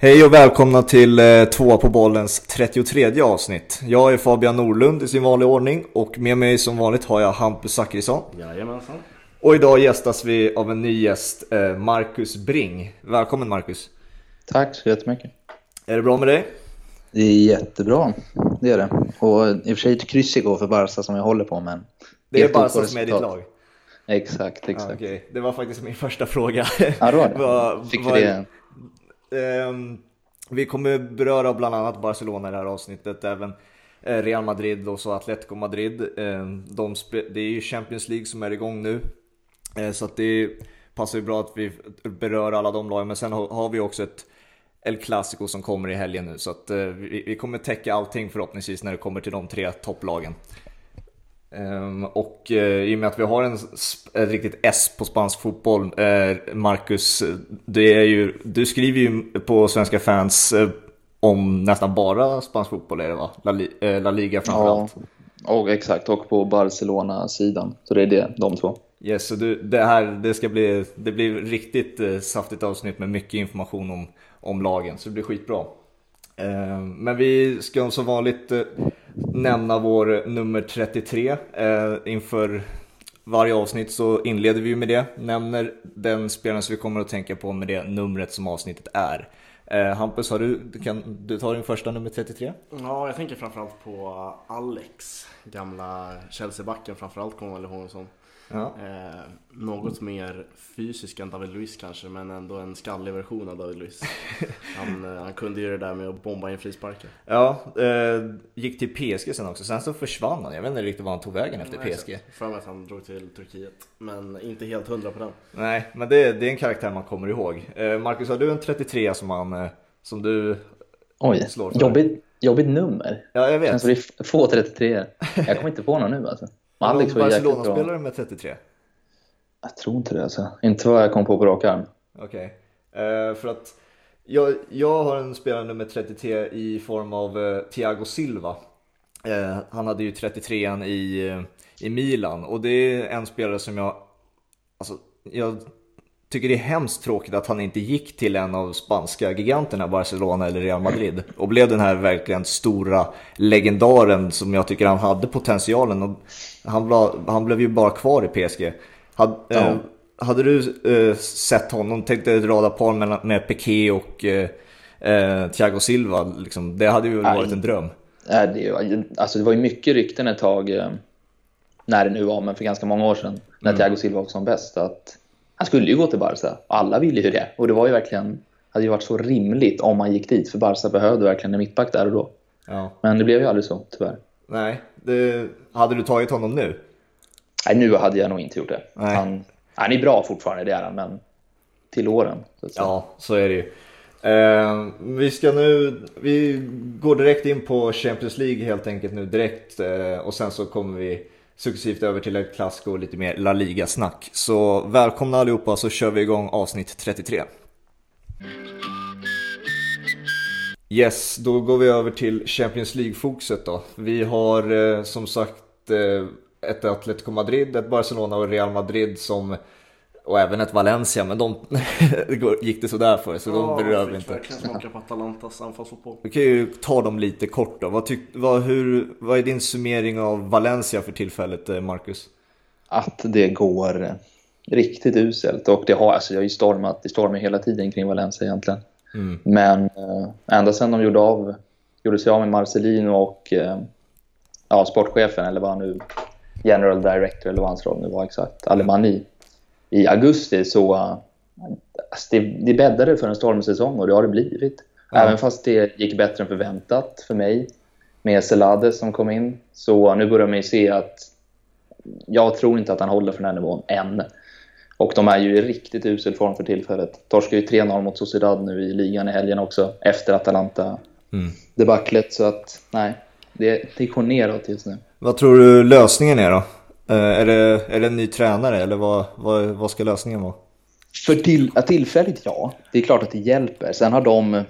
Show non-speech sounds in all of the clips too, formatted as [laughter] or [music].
Hej och välkomna till eh, Tvåa på bollens 33 avsnitt. Jag är Fabian Norlund i sin vanliga ordning och med mig som vanligt har jag Hampus Zachrisson. Jajamensan. Och idag gästas vi av en ny gäst, eh, Marcus Bring. Välkommen Marcus. Tack så jättemycket. Är det bra med dig? Det är jättebra, det är det. Och i och för sig ett kryss igår för Barca som jag håller på men... Det är Barca som är ditt lag? Exakt, exakt. Ja, okay. Det var faktiskt min första fråga. Ja, det var det. [laughs] Fick vi det? Ehm, vi kommer beröra bland annat Barcelona i det här avsnittet, även eh, Real Madrid och så Atletico Madrid. Ehm, de det är ju Champions League som är igång nu, eh, så att det passar ju bra att vi berör alla de lagen. Men sen har vi också ett El Clasico som kommer i helgen nu, så att eh, vi kommer täcka allting förhoppningsvis när det kommer till de tre topplagen. Um, och uh, i och med att vi har en, ett riktigt S på spansk fotboll, uh, Marcus, det är ju, du skriver ju på Svenska fans uh, om nästan bara spansk fotboll är det va? La, La Liga framförallt. Ja, och exakt, och på Barcelona-sidan. Så det är det, de två. Yes, så du, det här det ska bli, det blir riktigt saftigt avsnitt med mycket information om, om lagen, så det blir skitbra. Ehm, men vi ska som vanligt nämna vår nummer 33 eh, inför varje avsnitt så inleder vi med det. Nämner den spelaren som vi kommer att tänka på med det numret som avsnittet är. Eh, Hampus, har du, kan du ta din första nummer 33? Ja, jag tänker framförallt på Alex, gamla Chelsea-backen framförallt kommer jag väl ihåg som. Ja. Eh, något mer fysisk än David Luiz kanske, men ändå en skallig version av David Luiz. [laughs] Han, eh, han kunde ju det där med att bomba in frisparkar. Ja, eh, gick till PSG sen också. Sen så försvann han. Jag vet inte riktigt var han tog vägen efter Nej, PSG. För mig att han drog till Turkiet, men inte helt hundra på den. Nej, men det, det är en karaktär man kommer ihåg. Eh, Marcus, har du en 33 som, man, eh, som du Oj, slår för? Jobbigt, jobbigt nummer. Ja, jag vet. Alltså, det är få 33 Jag kommer inte på någon nu alltså. Alex var Barcelona-spelare med 33? Jag tror inte det alltså. Inte vad jag kom på på rak arm. Okej. Okay. Uh, eh, för att jag, jag har en spelare nummer 33 i form av uh, Thiago Silva. Uh, han hade ju 33an i, i Milan och det är en spelare som jag, alltså, jag tycker det är hemskt tråkigt att han inte gick till en av spanska giganterna, Barcelona eller Real Madrid. [laughs] Och blev den här verkligen stora legendaren som jag tycker han hade potentialen. Och han, blev, han blev ju bara kvar i PSG. Had, ja. eh, hade du eh, sett honom, tänkte rada par med, med Piqué och eh, eh, Thiago Silva, liksom, det hade ju varit en dröm. Nej, det, var, alltså, det var ju mycket rykten ett tag, eh, när det nu var, men för ganska många år sedan, när mm. Thiago Silva var som bäst. Att han skulle ju gå till Barca. Alla ville ju det. Och det var ju verkligen, hade ju varit så rimligt om man gick dit. För Barca behövde verkligen en mittback där och då. Ja. Men det blev ju aldrig så, tyvärr. Nej, det, hade du tagit honom nu? Nej, nu hade jag nog inte gjort det. Han, han är bra fortfarande, det är han, men till åren. Så ja, så är det ju. Eh, vi ska nu, vi går direkt in på Champions League helt enkelt nu direkt eh, och sen så kommer vi successivt över till ett klassiker och lite mer La Liga-snack. Så välkomna allihopa så kör vi igång avsnitt 33. Yes, då går vi över till Champions League-fokuset då. Vi har eh, som sagt eh, ett Atletico Madrid, ett Barcelona och Real Madrid som och även ett Valencia, men de [laughs] gick det sådär för så ja, de berör vi inte. verkligen smaka på Atalantas anfallsfotboll. Vi kan ju ta dem lite kort då. Vad, tyck, vad, hur, vad är din summering av Valencia för tillfället, eh, Marcus? Att det går riktigt uselt och det har, alltså jag har ju stormat, det stormar hela tiden kring Valencia egentligen. Mm. Men äh, ända sedan de gjorde av, gjorde sig av med Marcelino och äh, ja, sportchefen eller vad han nu, general director eller vad hans roll nu var exakt, Alemani i augusti så alltså det, det bäddade för en stormsäsong och det har det blivit. Ja. Även fast det gick bättre än förväntat för mig med Selades som kom in. Så nu börjar man ju se att jag tror inte att han håller för den här nivån än. Och de är ju i riktigt usel form för tillfället. Torskar ju 3-0 mot Sociedad nu i ligan i helgen också efter Atalanta-debaclet. Mm. Så att nej, det, det går neråt just nu. Vad tror du lösningen är då? Eh, är det, är det en ny tränare eller vad, vad, vad ska lösningen vara? För till, tillfälligt ja, det är klart att det hjälper. Sen har de,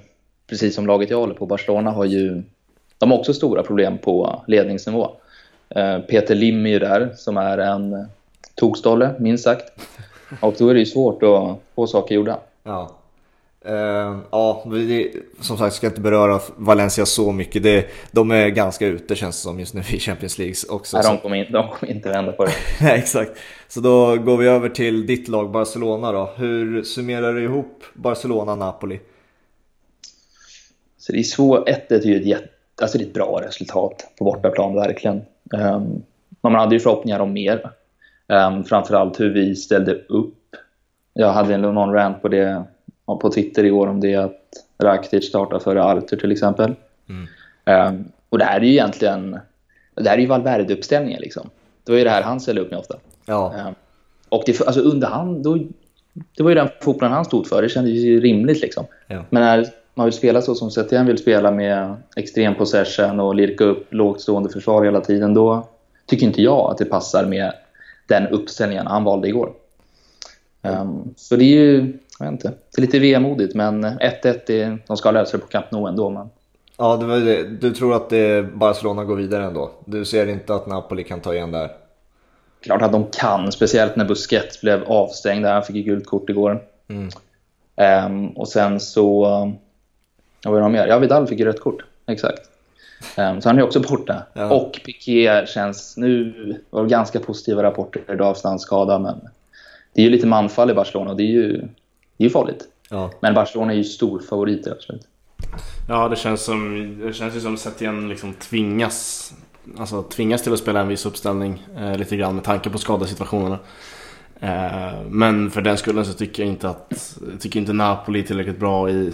precis som laget jag håller på, Barcelona har ju de har också stora problem på ledningsnivå. Eh, Peter Lim är ju där, som är en tokstolle, minst sagt. Och då är det ju svårt att få saker gjorda. Ja. Uh, ja, vi, som sagt ska inte beröra Valencia så mycket. Det, de är ganska ute känns det som just nu i Champions League också. Nej, de kommer, in, de kommer inte vända på det. [laughs] Nej, exakt. Så då går vi över till ditt lag Barcelona då. Hur summerar du ihop Barcelona-Napoli? Så det är svårt. 1-1 är ju ett, jätte, alltså det är ett bra resultat på bortaplan, verkligen. Um, man hade ju förhoppningar om mer. Um, framförallt hur vi ställde upp. Jag hade någon rant på det på Twitter igår om det att Rakitic startar före Arthur till exempel. Mm. Um, och det här är ju egentligen det här är ju Valverde-uppställningen liksom. Det var ju det här han ställde upp med ofta. Ja. Um, och det, alltså under hand, då, det var ju den fotbollen han stod för. Det kändes ju rimligt liksom. Ja. Men när man vill spela så som Setien vill spela med extrem possession och lirka upp lågt stående försvar hela tiden, då tycker inte jag att det passar med den uppställningen han valde igår. Um, så det är ju, jag vet inte, det är lite vemodigt men 1-1, de ska lösa det på Camp Nou ändå. Men... Ja, det det. du tror att det Barcelona går vidare ändå? Du ser inte att Napoli kan ta igen där? Klart att de kan, speciellt när Busquets blev avstängd. Han fick ju gult kort igår. Mm. Um, och sen så, vad var det mer? Ja, Vidal fick ju rött kort. Exakt. Um, så han är också borta. Ja. Och Piqué känns, nu var det ganska positiva rapporter idag av men det är ju lite manfall i Barcelona och det är ju, det är ju farligt. Ja. Men Barcelona är ju stor favoriter absolut. Ja, det känns som, det känns ju som Setien liksom tvingas, alltså tvingas till att spela en viss uppställning eh, lite grann med tanke på skadesituationerna. Eh, men för den skullen så tycker jag inte att, tycker inte Napoli är tillräckligt bra i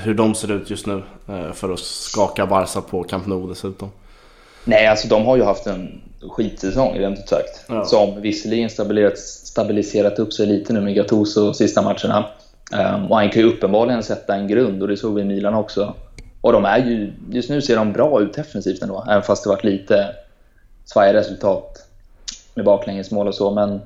hur de ser ut just nu eh, för att skaka Barca på Camp Nou dessutom. Nej, alltså de har ju haft en skitsäsong rent ut sagt. Ja. Som visserligen stabiliserat, stabiliserat upp sig lite nu med Gattuso sista matcherna. Um, och han kan ju uppenbarligen sätta en grund och det såg vi i Milan också. Och de är ju, just nu ser de bra ut defensivt ändå, även fast det varit lite svajiga resultat med baklängesmål och så. Men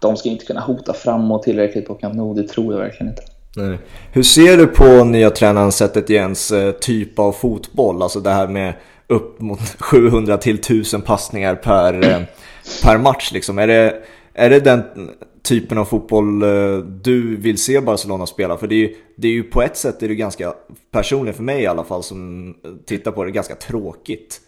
de ska inte kunna hota framåt tillräckligt på Camp Nou, det tror jag verkligen inte. Nej. Hur ser du på nya tränaren sättet Jens eh, typ av fotboll? Alltså det här med upp mot 700 till 1000 passningar per, eh, per match liksom. Är det, är det den typen av fotboll eh, du vill se Barcelona spela? För det är ju, det är ju på ett sätt är det ganska, personligen för mig i alla fall som tittar på det, ganska tråkigt.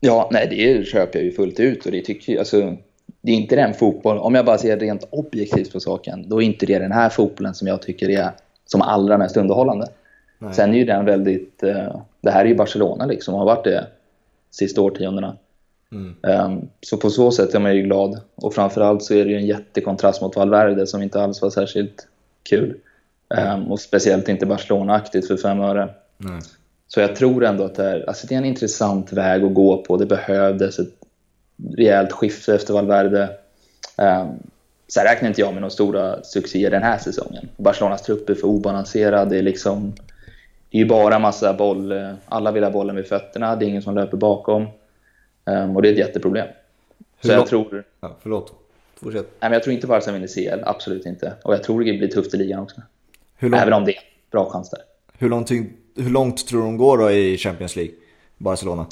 Ja, nej det köper jag ju fullt ut och det tycker jag, alltså det är inte den fotboll, om jag bara ser rent objektivt på saken, då är inte det den här fotbollen som jag tycker är som allra mest underhållande. Nej. Sen är ju den väldigt, det här är ju Barcelona liksom, har varit det sista årtiondena. Mm. Um, så på så sätt är man ju glad. Och framförallt så är det ju en jättekontrast mot Valverde som inte alls var särskilt kul. Um, och speciellt inte Barcelona-aktigt för fem öre. Mm. Så jag tror ändå att det är, alltså det är en intressant väg att gå på. Det behövdes ett rejält skifte efter Valverde. Um, sen räknar inte jag med några stora succéer den här säsongen. Barcelonas trupp är för obalanserad. Det är liksom det är ju bara massa boll. Alla vill ha bollen vid fötterna. Det är ingen som löper bakom. Um, och det är ett jätteproblem. Hur så jag tror... Ja, förlåt. Fortsätt. Nej, men jag tror inte Barca vinner CL. Absolut inte. Och jag tror det blir tufft i ligan också. Även om det är bra chans där. Hur långt, hur långt tror de går då i Champions League? Barcelona?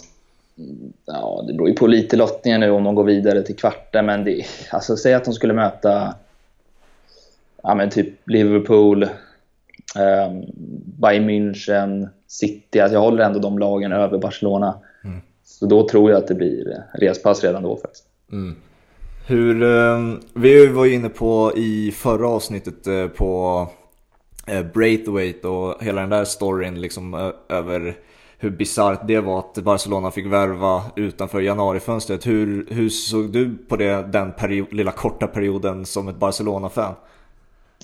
Ja, det beror ju på lite lottningen nu om de går vidare till kvarten. Men det, alltså, säg att de skulle möta ja, men typ Liverpool, um, Bayern München, City. Alltså, jag håller ändå de lagen över Barcelona. Mm. Så då tror jag att det blir respass redan då faktiskt. Mm. Hur, um, vi var ju inne på i förra avsnittet uh, på uh, Braithwaite och hela den där storyn liksom över hur bisarrt det var att Barcelona fick värva utanför januarifönstret. Hur, hur såg du på det, den period, lilla korta perioden som ett Barcelona-fan?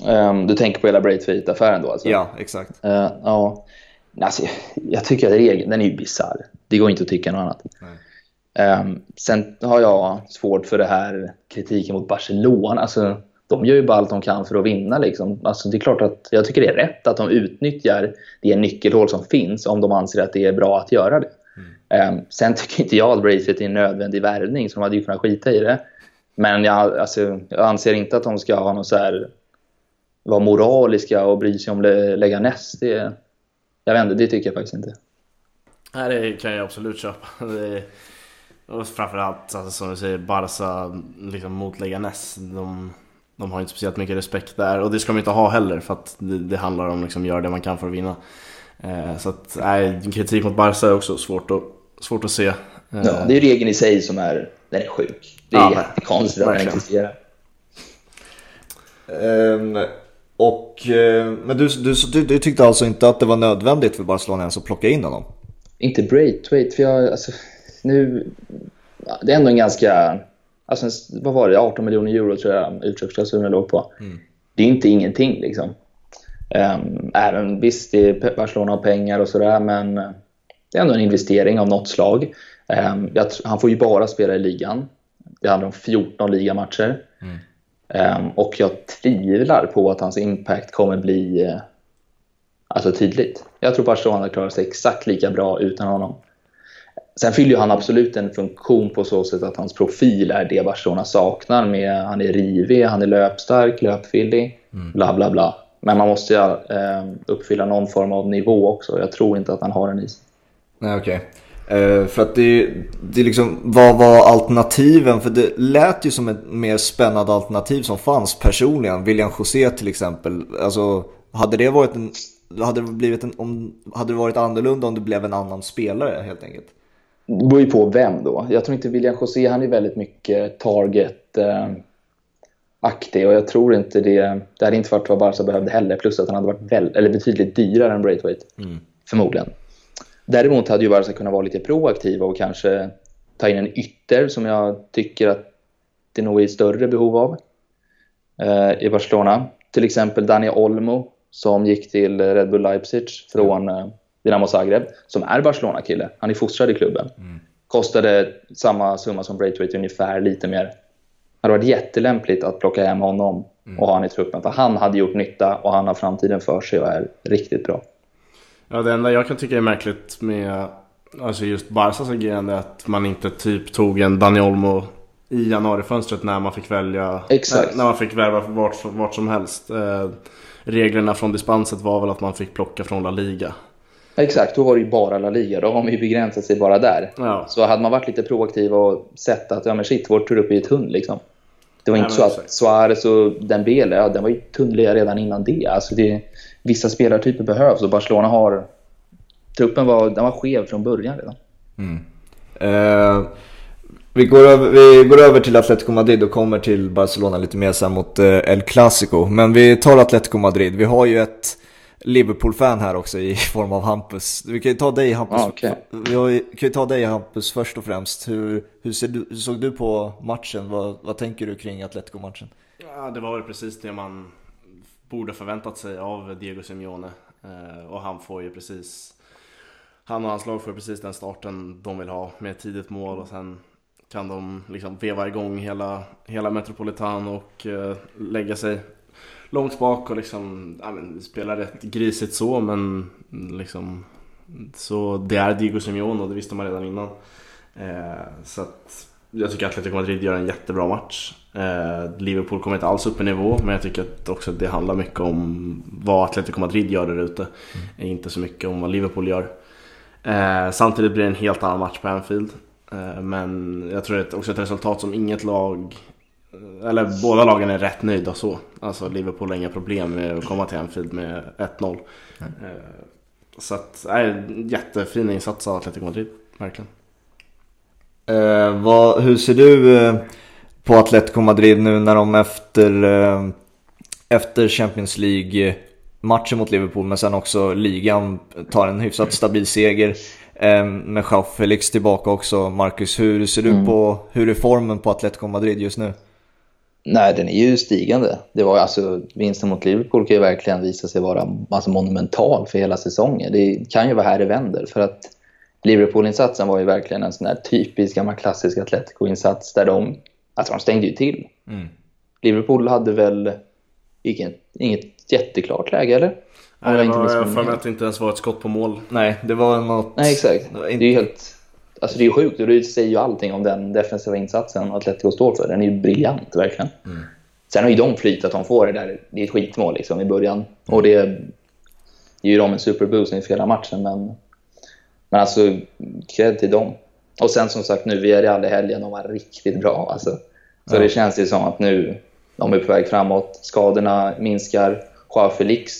Um, du tänker på hela Braithwaite-affären då alltså? Ja, exakt. Uh, ja, alltså, jag tycker att regeln, den är ju bisarr. Det går inte att tycka något annat. Um, sen har jag svårt för det här kritiken mot Barcelona. Alltså, de gör ju bara allt de kan för att vinna. Liksom. Alltså, det är klart att jag tycker det är rätt att de utnyttjar det nyckelhål som finns om de anser att det är bra att göra det. Mm. Um, sen tycker inte jag att Braithwaite är en nödvändig värvning, så de hade ju kunnat skita i det. Men jag, alltså, jag anser inte att de ska ha någon så här, vara moraliska och bry sig om lägga näst. Det, jag vet inte, det tycker jag faktiskt inte. Nej, det kan jag absolut köpa. [laughs] Det, och framförallt alltså, som du säger, Barca liksom mot Leganes. De, de har inte speciellt mycket respekt där och det ska de inte ha heller för att det, det handlar om liksom göra det man kan för att vinna. Eh, så att, nej, kritik mot Barca är också svårt att, svårt att se. Eh, ja, det är regeln i sig som är, den är sjuk. Det är ja, jättekonstigt att den existerar. Um, och, uh, men du, du, du, du, tyckte alltså inte att det var nödvändigt för Barcelona ens att plocka in honom? Inte Braithwaite, för jag, alltså, nu, det är ändå en ganska, alltså, vad var det, 18 miljoner euro tror jag utköpsklausulen låg på. Mm. Det är inte ingenting liksom. Um, även visst, Barcelona har pengar och sådär, men det är ändå en investering av något slag. Um, jag, han får ju bara spela i ligan. Det handlar om 14 ligamatcher. Mm. Um, och jag tvivlar på att hans impact kommer bli uh, alltså tydligt. Jag tror Barcelona klarar sig exakt lika bra utan honom. Sen fyller han absolut en funktion på så sätt att hans profil är det Barcelona saknar. Med, han är rivig, han är löpstark, löpvillig, mm. bla bla bla. Men man måste ju eh, uppfylla någon form av nivå också. Jag tror inte att han har den i sig. Nej, okej. Okay. Eh, för att det, det liksom, vad var alternativen? För det lät ju som ett mer spännande alternativ som fanns personligen. William José till exempel. Alltså, hade det varit en, hade det blivit en, om, hade det varit annorlunda om det blev en annan spelare helt enkelt? Det beror ju på vem då. Jag tror inte William José, han är väldigt mycket target. Eh, aktig och jag tror inte det, det hade inte varit vad Barca behövde heller plus att han hade varit väl, eller betydligt dyrare än Braithwaite. Mm. Förmodligen. Däremot hade ju Barca kunnat vara lite proaktiva och kanske ta in en ytter som jag tycker att det nog är större behov av eh, i Barcelona. Till exempel Dani Olmo som gick till Red Bull Leipzig från eh, Dinamo Zagreb som är Barcelona-kille. Han är fostrad i klubben. Mm. Kostade samma summa som Braithwaite ungefär, lite mer hade varit jättelämpligt att plocka hem honom mm. och ha honom i truppen. För han hade gjort nytta och han har framtiden för sig och är riktigt bra. Ja, det enda jag kan tycka är märkligt med alltså just Barsas agerande är att man inte typ tog en Dani Olmo i januarifönstret när man fick välja Exakt. När man fick värva vart, vart som helst. Eh, reglerna från dispenset var väl att man fick plocka från La Liga. Exakt, då var det ju bara La Liga. Då har man ju begränsat sig bara där. Ja. Så hade man varit lite proaktiv och sett att ja, men shit, vår trupp är ju tunn liksom. Det var Nej, inte så att Suarez och Dembele, ja, den var ju tunnliga redan innan det. Alltså det. Vissa spelartyper behövs och Barcelona har... Truppen var, den var skev från början redan. Mm. Eh, vi, går över, vi går över till Atletico Madrid och kommer till Barcelona lite mer sen mot eh, El Clasico. Men vi tar Atletico Madrid. Vi har ju ett Liverpool-fan här också i [laughs] form av Hampus. Vi kan ju ta dig Hampus, ah, okay. vi kan ju ta dig, Hampus först och främst. Hur, hur, du, hur såg du på matchen? Vad, vad tänker du kring Atletico-matchen? Ja, det var väl precis det man borde förväntat sig av Diego Simeone. Eh, och han får ju precis, han och hans lag får precis den starten de vill ha med ett tidigt mål och sen kan de liksom veva igång hela, hela Metropolitan och eh, lägga sig långt bak och liksom, ja, men, spela rätt grisigt så men liksom så det är Diego Simeone och det visste man redan innan. Eh, så att jag tycker att Atletico Madrid gör en jättebra match. Eh, Liverpool kommer inte alls upp i nivå men jag tycker att också det handlar mycket om vad Atletico Madrid gör där ute. Mm. Inte så mycket om vad Liverpool gör. Eh, samtidigt blir det en helt annan match på Anfield. Eh, men jag tror det är också ett resultat som inget lag eller båda lagen är rätt nöjda så. Alltså Liverpool har inga problem med att komma till Anfield med 1-0. Eh, så att, nej, jättefin insats av Atletico Madrid, verkligen. Eh, vad, hur ser du eh, på Atletico Madrid nu när de efter, eh, efter Champions League matchen mot Liverpool men sen också ligan tar en hyfsat stabil seger eh, med Jao Felix tillbaka också. Marcus, hur ser du mm. på, hur är formen på Atletico Madrid just nu? Nej, den är ju stigande. Det var, alltså, vinsten mot Liverpool kan ju verkligen visa sig vara alltså, monumental för hela säsongen. Det kan ju vara här det vänder. För att Liverpool-insatsen var ju verkligen en sån där typisk gammal klassisk Atletico-insats där de, alltså de stängde ju till. Mm. Liverpool hade väl inget, inget jätteklart läge, eller? Nej, jag har för mig att det inte ens var ett skott på mål. Nej, det var något... Nej, exakt. Det, inte... det är ju helt Alltså det är sjukt och det säger ju allting om den defensiva insatsen Atletico står för. Den är ju briljant verkligen. Mm. Sen har ju de flyt att de får det där. Det är ett skitmål liksom i början. Mm. Och det ger ju dem en superboost inför hela matchen. Men, men alltså, cred till dem. Och sen som sagt nu, vi är i alla helgen. De var riktigt bra alltså. Så ja. det känns ju som att nu, de är på väg framåt. Skadorna minskar. Joao Felix,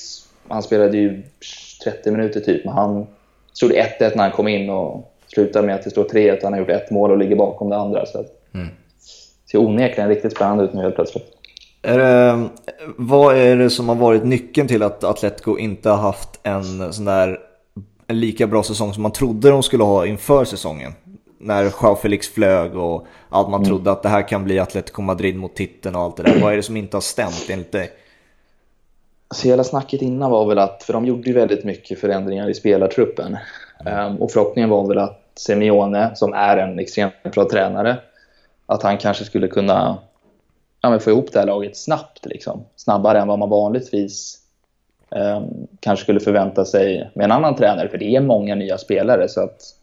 han spelade ju 30 minuter typ, men han stod 1-1 när han kom in och slutade med att det står 3-1 han har gjort ett mål och ligger bakom det andra. Så mm. det ser onekligen riktigt spännande ut nu helt plötsligt. Är det, vad är det som har varit nyckeln till att Atletico inte har haft en sån där en lika bra säsong som man trodde de skulle ha inför säsongen? När Joao Felix flög och allt man mm. trodde att det här kan bli Atletico Madrid mot titeln och allt det där. Vad är det som inte har stämt enligt dig? Så hela snacket innan var väl att, för de gjorde ju väldigt mycket förändringar i spelartruppen. Um, och förhoppningen var väl att Simeone, som är en extremt bra tränare, att han kanske skulle kunna ja, få ihop det här laget snabbt. Liksom. Snabbare än vad man vanligtvis um, kanske skulle förvänta sig med en annan tränare. För det är många nya spelare. så att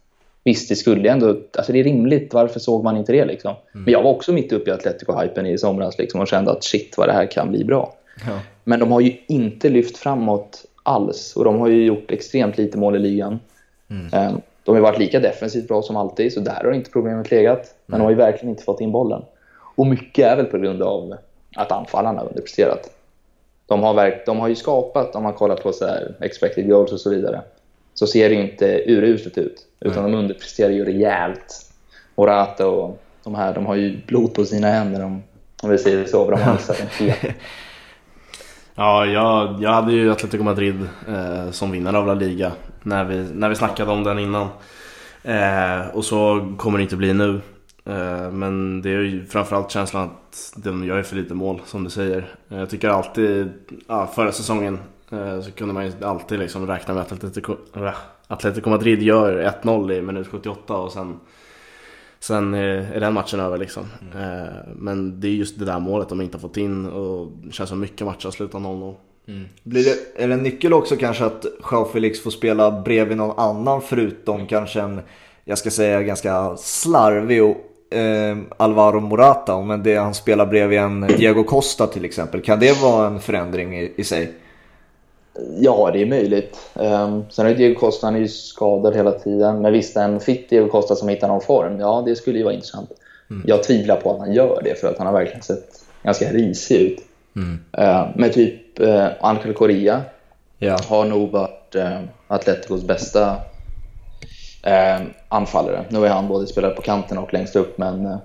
Visst, det skulle ändå... Alltså det är rimligt. Varför såg man inte det? Liksom? Mm. Men jag var också mitt uppe i Atletico-hypen i somras liksom, och kände att shit vad det här kan bli bra. Ja. Men de har ju inte lyft framåt alls och de har ju gjort extremt lite mål i ligan. Mm. Um, de har varit lika defensivt bra som alltid, så där har inte problemet legat. Men de har ju verkligen inte fått in bollen. Och mycket är väl på grund av att anfallarna har underpresterat. De har, verk, de har ju skapat, om man kollar på så här, expected goals och så vidare, så ser det ju inte uruselt ut. Utan de underpresterar ju rejält. Morata och de här, de har ju blod på sina händer om, om vi säger så. De har [laughs] Ja, jag, jag hade ju Atletico Madrid eh, som vinnare av La Liga när vi, när vi snackade om den innan. Eh, och så kommer det inte bli nu. Eh, men det är ju framförallt känslan att de gör för lite mål som du säger. Eh, jag tycker alltid, ja, förra säsongen så kunde man ju alltid liksom räkna med att Atletico, Atletico Madrid gör 1-0 i minut 78 och sen Sen är den matchen över liksom. Mm. Men det är just det där målet de inte har fått in och det känns som mycket matcher har slutat 0-0. Mm. Blir det, är det en nyckel också kanske att Joao Felix får spela bredvid någon annan förutom kanske en, jag ska säga ganska slarvig och eh, Alvaro Morata, men det han spelar bredvid en Diego Costa till exempel. Kan det vara en förändring i, i sig? Ja, det är möjligt. Um, sen är Diego Costa han är ju skadad hela tiden. Men visst, en fitt Diego Costa som hittar någon form, ja det skulle ju vara intressant. Mm. Jag tvivlar på att han gör det för att han har verkligen sett ganska risig ut. Mm. Uh, men typ uh, Angel Correa ja. har nog varit uh, Atleticos bästa uh, anfallare. Nu är han både spelare på kanten och längst upp, men uh,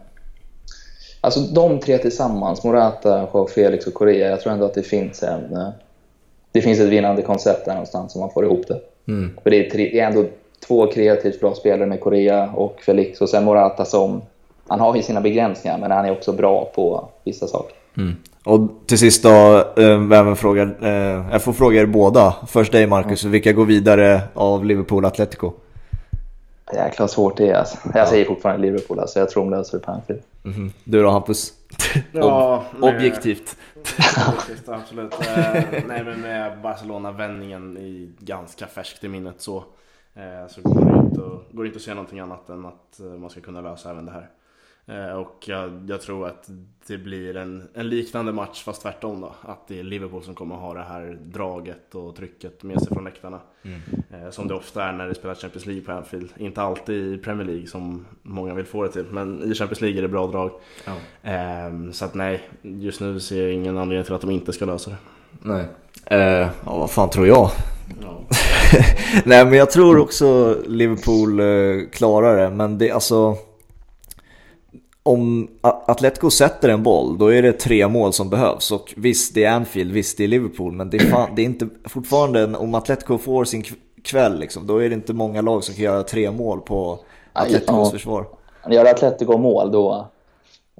alltså de tre tillsammans, Morata, Joao Felix och Correa, jag tror ändå att det finns en det finns ett vinnande koncept där någonstans om man får ihop det. Mm. För det är, tre, det är ändå två kreativt bra spelare med Korea och Felix och sen Morata som han har ju sina begränsningar men han är också bra på vissa saker. Mm. Och till sist då, äh, även fråga, äh, jag får fråga er båda. Först dig Marcus, mm. vilka går vidare av Liverpool Atletico? Jäkla svårt det är alltså. Jag ja. säger fortfarande Liverpool, alltså. jag tror de löser det på Anfield. Mm. Du då Hampus? Ja, Ob objektivt objektivt, absolut. Eh, nej men med Barcelona-vändningen i ganska färskt i minnet så, eh, så går det, inte att, går det inte att se någonting annat än att eh, man ska kunna lösa även det här. Eh, och jag, jag, tror att det blir en, en, liknande match fast tvärtom då. Att det är Liverpool som kommer ha det här draget och trycket med sig från läktarna. Mm. Eh, som det ofta är när det spelar Champions League på Anfield. Inte alltid i Premier League som många vill få det till. Men i Champions League är det bra drag. Ja. Eh, så att nej, just nu ser jag ingen anledning till att de inte ska lösa det. Nej. Eh, ja, vad fan tror jag? Ja. [laughs] nej men jag tror också Liverpool eh, klarar det. Men det alltså om Atletico sätter en boll, då är det tre mål som behövs. Och visst, det är Anfield, visst, det är Liverpool, men det är, fan, det är inte fortfarande, om Atletico får sin kväll, liksom, då är det inte många lag som kan göra tre mål på Atleticos försvar. Gör Atletico mål, då,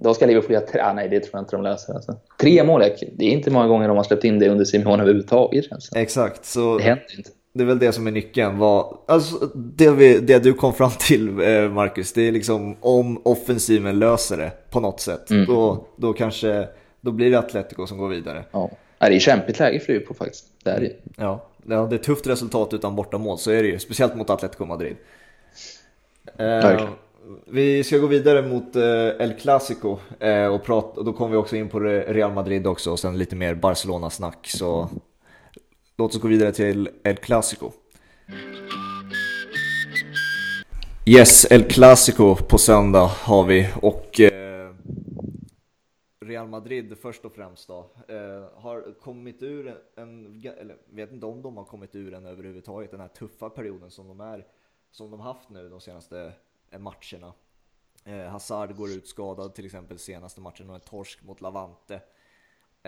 då ska Liverpool göra tre. Ah, nej, det tror jag inte de löser. Alltså. Tre mål, det är inte många gånger de har släppt in det under Simon överhuvudtaget. Det. Exakt. Så... Det händer inte det är väl det som är nyckeln. Vad, alltså, det, vi, det du kom fram till eh, Marcus, det är liksom om offensiven löser det på något sätt. Mm. Då, då kanske då blir det Atletico som går vidare. Ja. Det är kämpigt läge för Liverpool faktiskt. Det är det. Ja. ja, det är tufft resultat utan bortamål, så är det ju. Speciellt mot Atletico Madrid. Eh, vi ska gå vidare mot eh, El Clasico eh, och, prata, och då kommer vi också in på Real Madrid också och sen lite mer Barcelona-snack. Så Låt oss gå vidare till El Clasico. Yes, El Clasico på söndag har vi och eh, Real Madrid först och främst då, eh, har kommit ur en, eller vet inte om de har kommit ur en överhuvudtaget, den här tuffa perioden som de är, som de haft nu de senaste eh, matcherna. Eh, Hazard går ut skadad till exempel senaste matchen och en torsk mot Lavante.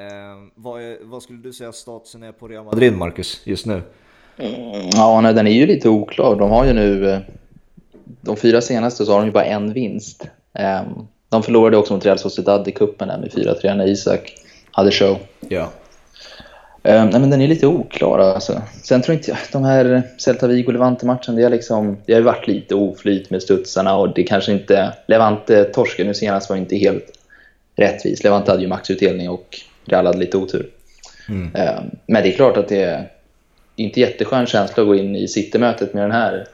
Eh, vad, är, vad, skulle du säga statusen är på Real Madrid, Marcus, just nu? Mm, ja, nej, den är ju lite oklar. De har ju nu, eh, de fyra senaste så har de ju bara en vinst. Um, de förlorade också mot Real Sociedad i cupen med 4-3 när Isak hade show. Ja. Um, nej, men den är lite oklar alltså. Sen tror inte jag, de här Celta Vigo Levante-matchen, det, liksom, det har ju varit lite oflyt med studsarna och det kanske inte... Levante-torsken nu senast var inte helt rättvis. Levante hade ju maxutdelning och Real hade lite otur. Mm. Um, men det är klart att det är inte jätteskön känsla att gå in i City-mötet med den här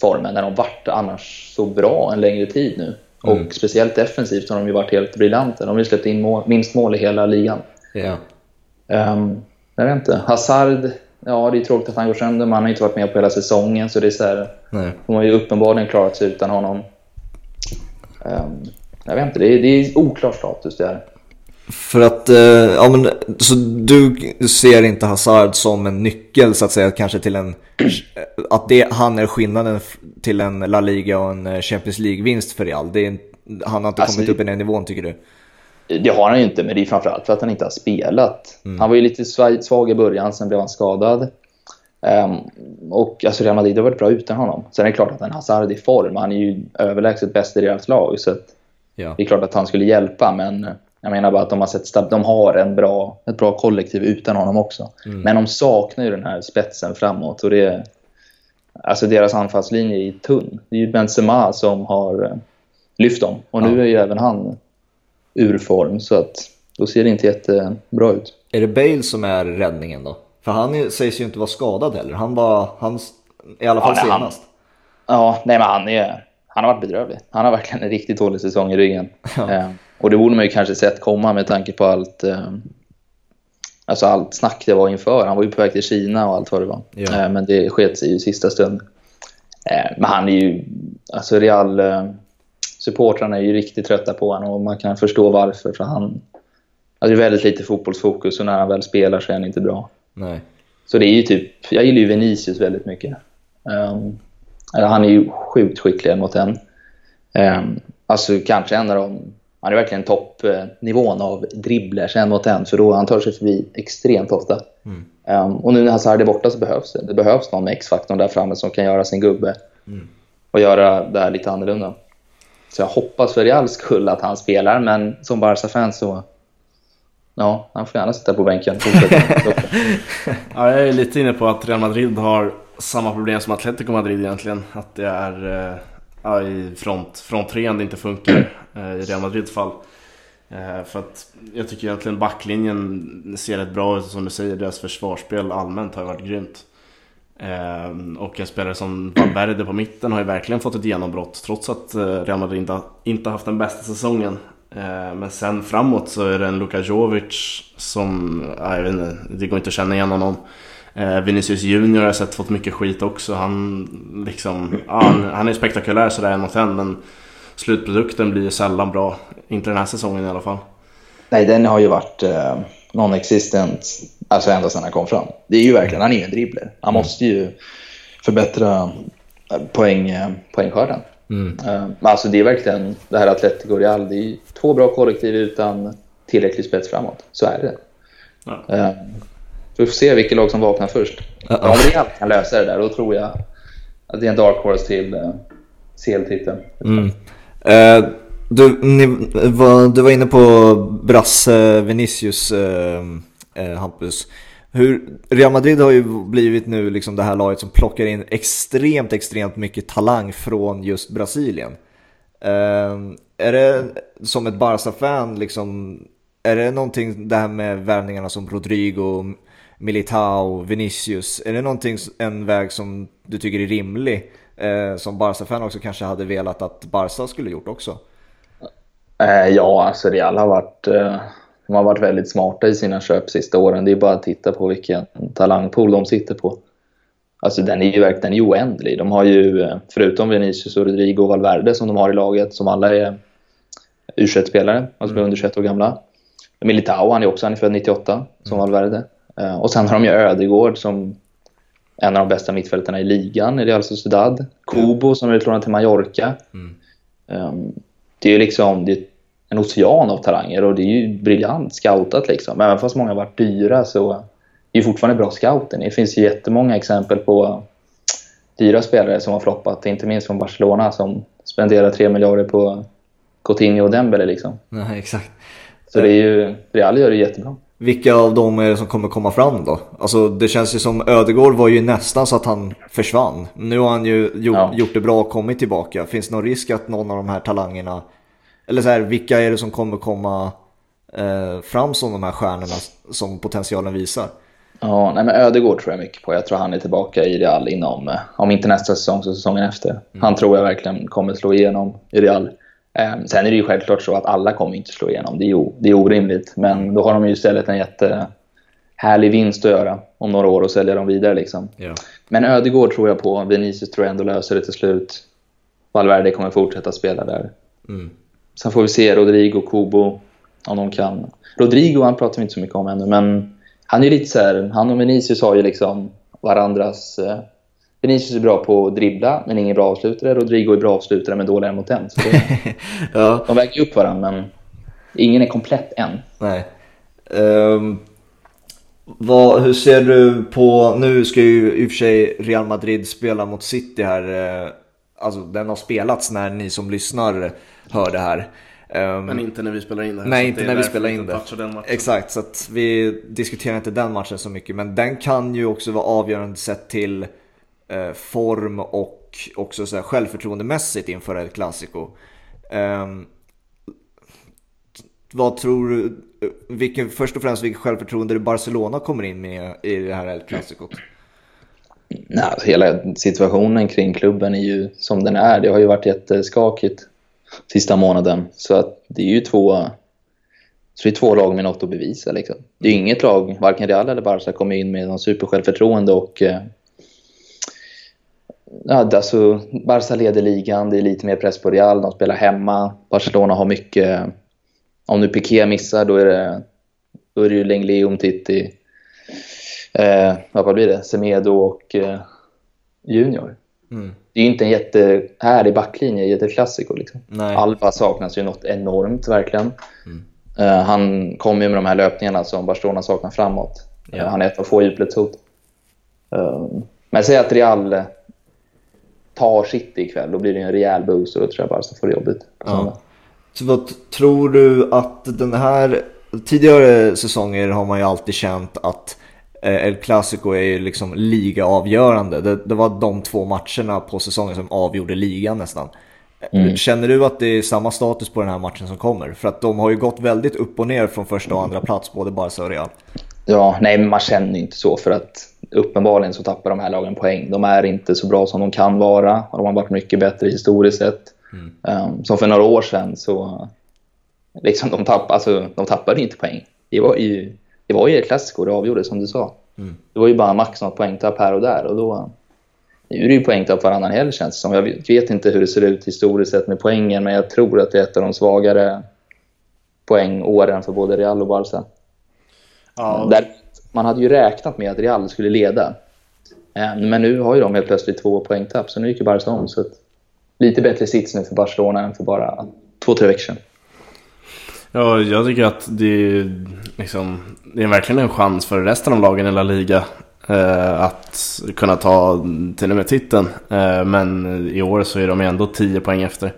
formen när de varit annars så bra en längre tid nu. Mm. Och speciellt defensivt har de ju varit helt briljanta. De har ju släppt in mål, minst mål i hela ligan. Ja. Um, jag vet inte. Hazard, ja det är tråkigt att han går sönder. Man har inte varit med på hela säsongen. Så det är så här, Nej. De har ju uppenbarligen klarat sig utan honom. Um, jag vet inte, det är, det är oklar status det här. För att, eh, ja men, så du ser inte Hazard som en nyckel så att säga, kanske till en, [clears throat] att det, han är skillnaden till en La Liga och en eh, Champions League-vinst för Real? Det är, han har inte alltså, kommit upp i den nivån tycker du? Det har han ju inte, men det är framförallt för att han inte har spelat. Mm. Han var ju lite svag i början, sen blev han skadad. Um, och alltså Real Madrid har varit bra utan honom. Sen är det klart att en Hazard i form, han är ju överlägset bäst i deras lag. Så ja. det är klart att han skulle hjälpa, men jag menar bara att de har, sett, de har en bra, ett bra kollektiv utan honom också. Mm. Men de saknar ju den här spetsen framåt. Och det, alltså deras anfallslinje är tunn. Det är ju Benzema som har eh, lyft dem. Och nu ja. är ju även han ur form. Så att då ser det inte jättebra ut. Är det Bale som är räddningen då? För han sägs ju inte vara skadad heller. Han var, han, i alla fall ja, senast. Han, ja, nej men han är, han har varit bedrövlig. Han har verkligen en riktigt dålig säsong i ryggen. Ja. Och det borde man ju kanske sett komma med tanke på allt, eh, alltså allt snack det var inför. Han var ju på väg till Kina och allt vad det var. Ja. Eh, men det sket sig i sista stund. Eh, men han är ju, alltså Real supportrarna är ju riktigt trötta på honom och man kan förstå varför. För han alltså det är väldigt lite fotbollsfokus och när han väl spelar så är han inte bra. Nej. Så det är ju typ, jag gillar ju Vinicius väldigt mycket. Um, han är ju sjukt skicklig mot en. Um, alltså kanske en av de han är verkligen toppnivån av dribblers en mot en, för då han tar sig förbi extremt ofta. Mm. Um, och nu när Hazard är borta så behövs det. Det behövs någon med X-faktorn där framme som kan göra sin gubbe mm. och göra det här lite annorlunda. Så jag hoppas för Reals skull att han spelar, men som Barca-fan så Ja, han får gärna sitta på bänken. [laughs] ja, jag är lite inne på att Real Madrid har samma problem som Atletico Madrid egentligen. Att det är eh, i front, fronttrean det inte funkar eh, i Real Madrids fall. Eh, för att jag tycker egentligen backlinjen ser rätt bra ut som du säger, deras försvarsspel allmänt har ju varit grymt. Eh, och en spelare som Valverde på mitten har ju verkligen fått ett genombrott trots att Real Madrid inte, inte haft den bästa säsongen. Men sen framåt så är det en Luka Jovic som, jag vet inte, det går inte att känna igen honom. Eh, Vinicius Junior har jag sett fått mycket skit också. Han, liksom, ja, han, han är spektakulär sådär en mot en men slutprodukten blir sällan bra. Inte den här säsongen i alla fall. Nej, den har ju varit eh, non-existent alltså ända sedan han kom fram. Det är ju verkligen, han är ju en dribbler. Han mm. måste ju förbättra eh, poäng, eh, poängskörden. Mm. Uh, alltså det är verkligen, det här Atletico Real, det är två bra kollektiv utan tillräcklig spets framåt. Så är det. Ja. Vi får se vilket lag som vaknar först. Uh -oh. Om Real kan lösa det där, då tror jag att det är en dark horse till uh, CL-titeln. Mm. Uh, du, ni, du var inne på Brasse Vinicius, uh, Hampus. Hur, Real Madrid har ju blivit nu liksom det här laget som plockar in extremt, extremt mycket talang från just Brasilien. Är det som ett Barca-fan, liksom, är det någonting det här med värvningarna som Rodrigo, Militao, Vinicius. Är det någonting, en väg som du tycker är rimlig? Eh, som Barca-fan också kanske hade velat att Barca skulle gjort också? Eh, ja, alltså Real har varit, eh, de har varit väldigt smarta i sina köp sista åren. Det är bara att titta på vilken talangpool de sitter på. Alltså den är ju verkligen oändlig. De har ju, eh, förutom Vinicius och Rodrigo och Valverde som de har i laget, som alla är U21-spelare, alltså mm. under 21 år gamla. Militao, han är också han är född 98, som mm. Valverde. Uh, och sen har de ju Ödegård som en av de bästa mittfältarna i ligan i Real Sociedad. Kubo som är lånad till Mallorca. Mm. Um, det är ju liksom det är en ocean av talanger och det är ju briljant scoutat liksom. Även fast många har varit dyra så är det fortfarande bra scouting. Det finns ju jättemånga exempel på dyra spelare som har floppat, inte minst från Barcelona som spenderar 3 miljarder på Coutinho och Dembele liksom. Nej, exakt. Så det är ju, Real gör det jättebra. Vilka av dem är det som kommer komma fram då? Alltså det känns ju som Ödegård var ju nästan så att han försvann. Nu har han ju gjort, ja. gjort det bra och kommit tillbaka. Finns det någon risk att någon av de här talangerna, eller så här, vilka är det som kommer komma eh, fram som de här stjärnorna som potentialen visar? Ja, nej men Ödegård tror jag mycket på. Jag tror han är tillbaka i Real inom, eh, om inte nästa säsong så säsongen efter. Mm. Han tror jag verkligen kommer slå igenom i Real. Ehm, sen är det ju självklart så att alla kommer inte slå igenom. Det är, det är orimligt. Men då har de ju istället en jättehärlig vinst att göra om några år och sälja dem vidare. Liksom. Ja. Men Ödegård tror jag på. Vinicius tror jag ändå löser det till slut. Valverde kommer fortsätta spela där. Mm. Sen får vi se Rodrigo, Kubo, om de kan. Rodrigo han pratar vi inte så mycket om ännu, men han är lite så här, han och Vinicius har ju liksom varandras eh, Vinicius är bra på att dribbla, men ingen bra avslutare. Rodrigo är bra avslutare, men dåligare mot den. Så det, [laughs] ja. De väger upp varandra, men ingen är komplett än. Nej. Um, vad, hur ser du på, nu ska ju i och för sig Real Madrid spela mot City här. Eh, alltså den har spelats när ni som lyssnar hör det här. Um, men inte när vi spelar in det här. Nej, inte när vi spelar in det. Exakt, så att vi diskuterar inte den matchen så mycket. Men den kan ju också vara avgörande sett till form och också så här självförtroendemässigt inför El Clasico. Eh, vad tror du, vilken, först och främst vilket självförtroende Barcelona kommer in med i det här El Clasico? Nej, alltså hela situationen kring klubben är ju som den är. Det har ju varit jätteskakigt sista månaden. Så att det är ju två, så det är två lag med något att bevisa. Liksom. Det är ju inget lag, varken Real eller Barca, kommer in med någon supersjälvförtroende och eh, Ja, alltså, Barca leder ligan, det är lite mer press på Real, de spelar hemma. Barcelona har mycket... Om nu Piqué missar, då är det, då är det ju Lenglet, Umtiti, eh, vad blir det? Semedo och eh, Junior. Mm. Det är ju inte en jättehärlig backlinje i ett klassiko. Liksom. Alba saknas ju något enormt, verkligen. Mm. Uh, han kommer ju med de här löpningarna som Barcelona saknar framåt. Ja. Uh, han är ett av få djupledshot. Uh, men säg att Real tar City ikväll, då blir det en rejäl boost och då tror jag bara att får det jobbigt. Ja. Så vad tror du att den här, tidigare säsonger har man ju alltid känt att eh, El Clasico är ju liksom ligaavgörande. Det, det var de två matcherna på säsongen som avgjorde ligan nästan. Mm. Känner du att det är samma status på den här matchen som kommer? För att de har ju gått väldigt upp och ner från första och andra plats, både Barca och Real. Ja, nej men man känner inte så för att uppenbarligen så tappar de här lagen poäng. De är inte så bra som de kan vara och de har varit mycket bättre historiskt sett. Mm. Um, som för några år sedan så liksom de, tapp, alltså, de tappade inte poäng. Det var ju, det var ju ett klassiko det avgjorde som du sa. Mm. Det var ju bara max något poängtapp här och där och då nu är det ju poängtapp varannan helg känns det som. Jag vet inte hur det ser ut historiskt sett med poängen men jag tror att det är ett av de svagare poängåren för både Real och Barca. Ja. Där, man hade ju räknat med att Real skulle leda. Eh, men nu har ju de helt plötsligt två poängtapp, så nu gick ju Barca om. Så lite bättre sits nu för Barcelona än för bara två, tre veckor sedan. Ja, jag tycker att det är, liksom, det är verkligen en chans för resten av lagen i La Liga eh, att kunna ta till och med titeln. Eh, men i år så är de ändå 10 poäng efter.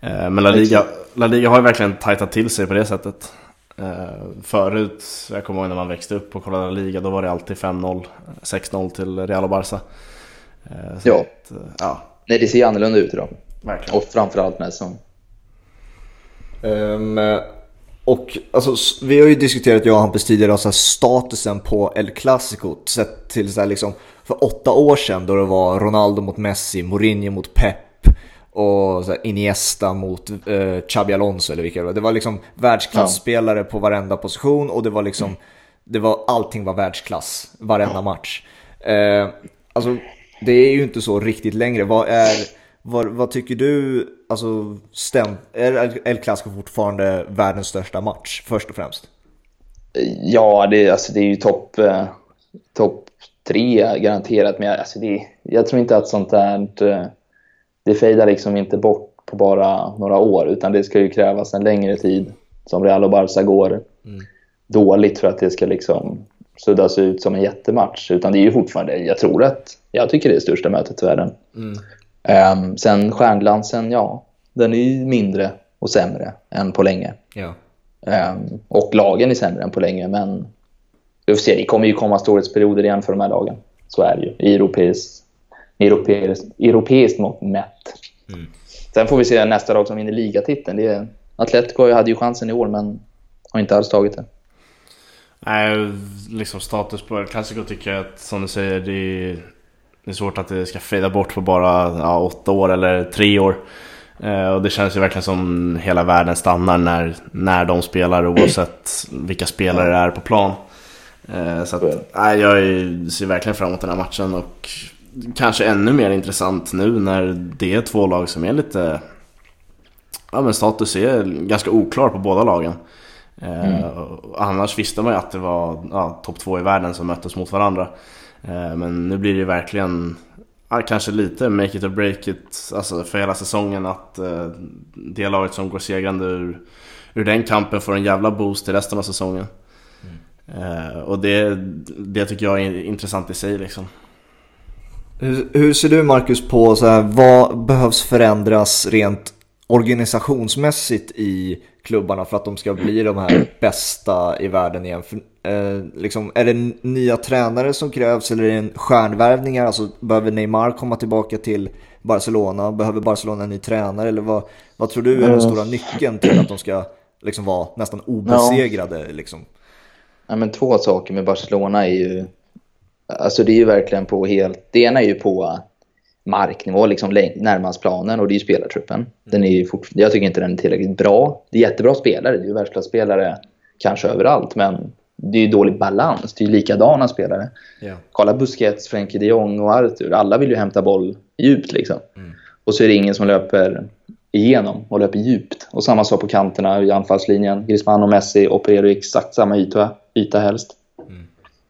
Eh, men La Liga, La Liga har ju verkligen tajtat till sig på det sättet. Uh, förut, jag kommer ihåg när man växte upp och kollade liga, då var det alltid 5-0, 6-0 till Real och Barca. Uh, ja. Att, uh, ja. Nej, det ser annorlunda ut idag. Verkligen. Och framförallt med som. Um, och alltså, vi har ju diskuterat, jag och Hampus tidigare, alltså, statusen på El Clasico. Sett till så här, liksom, för åtta år sedan då det var Ronaldo mot Messi, Mourinho mot Pep och så Iniesta mot eh, Xabi Alonso eller vilka det var. Det var liksom världsklasspelare ja. på varenda position och det var liksom, mm. det var, allting var världsklass varenda match. Eh, alltså, det är ju inte så riktigt längre. Vad är, vad, vad, tycker du, alltså stäm, är El Clasico fortfarande världens största match först och främst? Ja, det, alltså, det är ju topp eh, top tre garanterat, men alltså, det, jag tror inte att sånt där, eh, det fejdar liksom inte bort på bara några år, utan det ska ju krävas en längre tid som Real och Barca går mm. dåligt för att det ska liksom suddas ut som en jättematch. Utan det är ju fortfarande, jag tror att, jag tycker det är största mötet i världen. Mm. Um, sen stjärnglansen, ja, den är ju mindre och sämre än på länge. Ja. Um, och lagen är sämre än på länge, men vi får se, det kommer ju komma storhetsperioder igen för de här lagen. Så är det ju, i europeiskt, europeiskt, europeiskt mått mätt. Mm. Sen får vi se nästa lag som vinner ligatiteln. Det är, Atletico hade ju chansen i år, men har inte alls tagit det. Nej, liksom status på El Clasico tycker jag att, som du säger, det är, det är svårt att det ska fejda bort på bara ja, åtta år eller tre år. Eh, och det känns ju verkligen som hela världen stannar när, när de spelar oavsett vilka spelare det är på plan. Eh, så att, nej, jag ser verkligen fram emot den här matchen och kanske ännu mer intressant nu när det är två lag som är lite... Ja men status är ganska oklar på båda lagen. Mm. Eh, annars visste man ju att det var ja, topp två i världen som möttes mot varandra. Eh, men nu blir det ju verkligen ja, kanske lite make it or break it alltså för hela säsongen att eh, det laget som går segrande ur, ur den kampen får en jävla boost till resten av säsongen. Mm. och det, det tycker jag är intressant i sig liksom. Hur, hur ser du Marcus på så här, vad behövs förändras rent organisationsmässigt i klubbarna för att de ska bli de här [clears throat] bästa i världen igen? För, eh, liksom, är det nya tränare som krävs eller är det stjärnvärvningar? Alltså, behöver Neymar komma tillbaka till Barcelona? Behöver Barcelona en ny tränare? Eller vad, vad tror du är den mm. stora nyckeln till att de ska liksom, vara nästan obesegrade? Ja. Liksom? Ja, men två saker med Barcelona är ju... Alltså det är ju verkligen på helt... Det ena är ju på marknivå liksom närmast planen och det är ju spelartruppen. Den är fort, jag tycker inte den är tillräckligt bra. Det är jättebra spelare, det är ju världsklasspelare kanske överallt men det är ju dålig balans. Det är ju likadana spelare. Yeah. Kolla Busquets, Frenkie de Jong och Arthur. Alla vill ju hämta boll djupt liksom. Mm. Och så är det ingen som löper igenom och löper djupt. Och samma sak på kanterna i anfallslinjen. Griezmann och Messi opererar ju exakt samma yta, yta helst.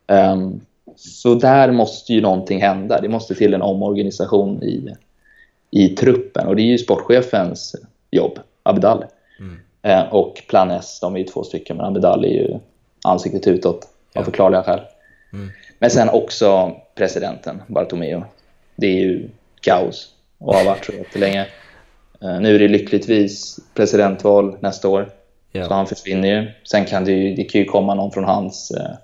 Mm. Um, så där måste ju någonting hända. Det måste till en omorganisation i, i truppen. Och det är ju sportchefens jobb, Abdal. Mm. Eh, och Plan S, de är ju två stycken, men Abdal är ju ansiktet utåt av förklarliga skäl. Mm. Men sen också presidenten, Bartomeu. Det är ju kaos och har varit så jättelänge. Eh, nu är det lyckligtvis presidentval nästa år, yeah. så han försvinner ju. Sen kan det ju, det kan ju komma någon från hans eh,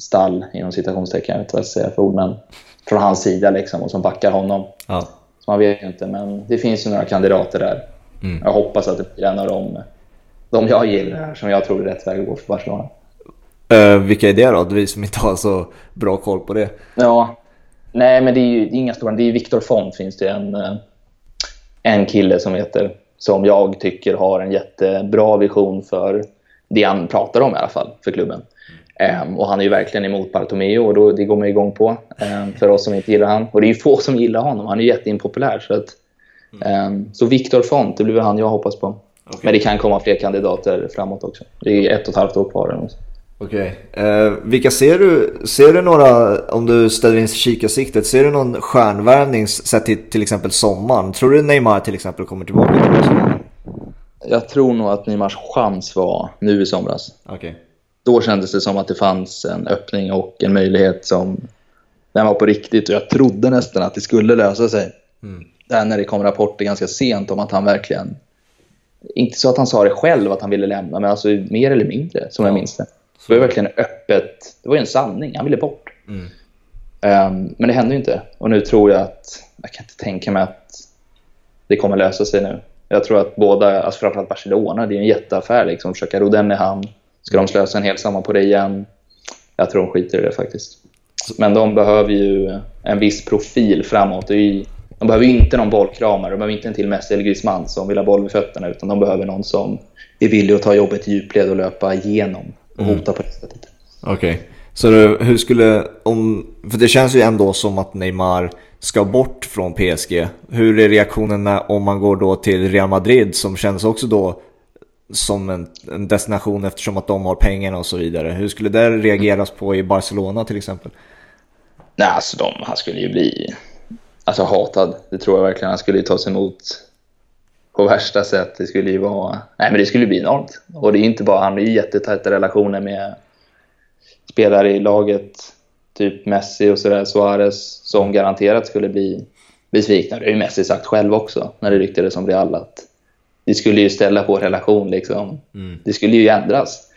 stall, inom citationstecken, jag vet inte vad jag ska säga för ord, men från hans sida liksom, och som backar honom. Ja. Så man vet ju inte, men det finns ju några kandidater där. Mm. Jag hoppas att det blir en av dem, de jag gillar, som jag tror är rätt väg att gå för Barcelona. Uh, vilka är det då? Vi som inte har så bra koll på det. Ja, nej men det är ju det är inga stora. Det är Viktor Font finns det en, eh, en kille som heter, som jag tycker har en jättebra vision för det han pratar om i alla fall, för klubben. Um, och han är ju verkligen emot Bartomeu och då, det går man igång på um, för oss som inte gillar han. Och det är ju få som gillar honom, han är ju jätteimpopulär. Så, att, um, så Viktor Font, det blir han jag hoppas på. Okay. Men det kan komma fler kandidater framåt också. Det är ett och ett halvt år kvar. Okej. Okay. Uh, vilka ser du? Ser du några, om du ställer in kikarsiktet, ser du någon stjärnvärvning sett till till exempel sommaren? Tror du Neymar till exempel kommer tillbaka till? Jag tror nog att Neymars chans var nu i somras. Okej. Okay då kändes det som att det fanns en öppning och en möjlighet som den var på riktigt och jag trodde nästan att det skulle lösa sig. Mm. Där när det kom rapporter ganska sent om att han verkligen, inte så att han sa det själv att han ville lämna, men alltså mer eller mindre som ja. jag minns det. Det var verkligen öppet, det var en sanning, han ville bort. Mm. Um, men det hände ju inte och nu tror jag att, jag kan inte tänka mig att det kommer lösa sig nu. Jag tror att båda, alltså framförallt Barcelona, det är en jätteaffär liksom, försöka ro den i hamn Ska de slösa en hel sommar på det igen? Jag tror de skiter i det faktiskt. Men de behöver ju en viss profil framåt. De behöver inte någon bollkramare, de behöver inte en till Messi eller Griezmann som vill ha boll vid fötterna, utan de behöver någon som är villig att ta jobbet i djupled och löpa igenom och mm. hota på det sättet. Okej, okay. så hur skulle, om, för det känns ju ändå som att Neymar ska bort från PSG. Hur är reaktionerna om man går då till Real Madrid som känns också då som en, en, destination eftersom att de har pengarna och så vidare. Hur skulle det reageras på i Barcelona till exempel? Nej, alltså de, han skulle ju bli alltså, hatad. Det tror jag verkligen. Han skulle ju tas emot på värsta sätt. Det skulle ju vara... Nej, men det skulle bli enormt. Och det är inte bara... Han har ju jättetajta relationer med spelare i laget. Typ Messi och sådär, Suarez, som garanterat skulle bli besvikna. Det har ju Messi sagt själv också, när det ryktades om Real, att det skulle ju ställa på relation. Liksom. Mm. Det skulle ju ändras.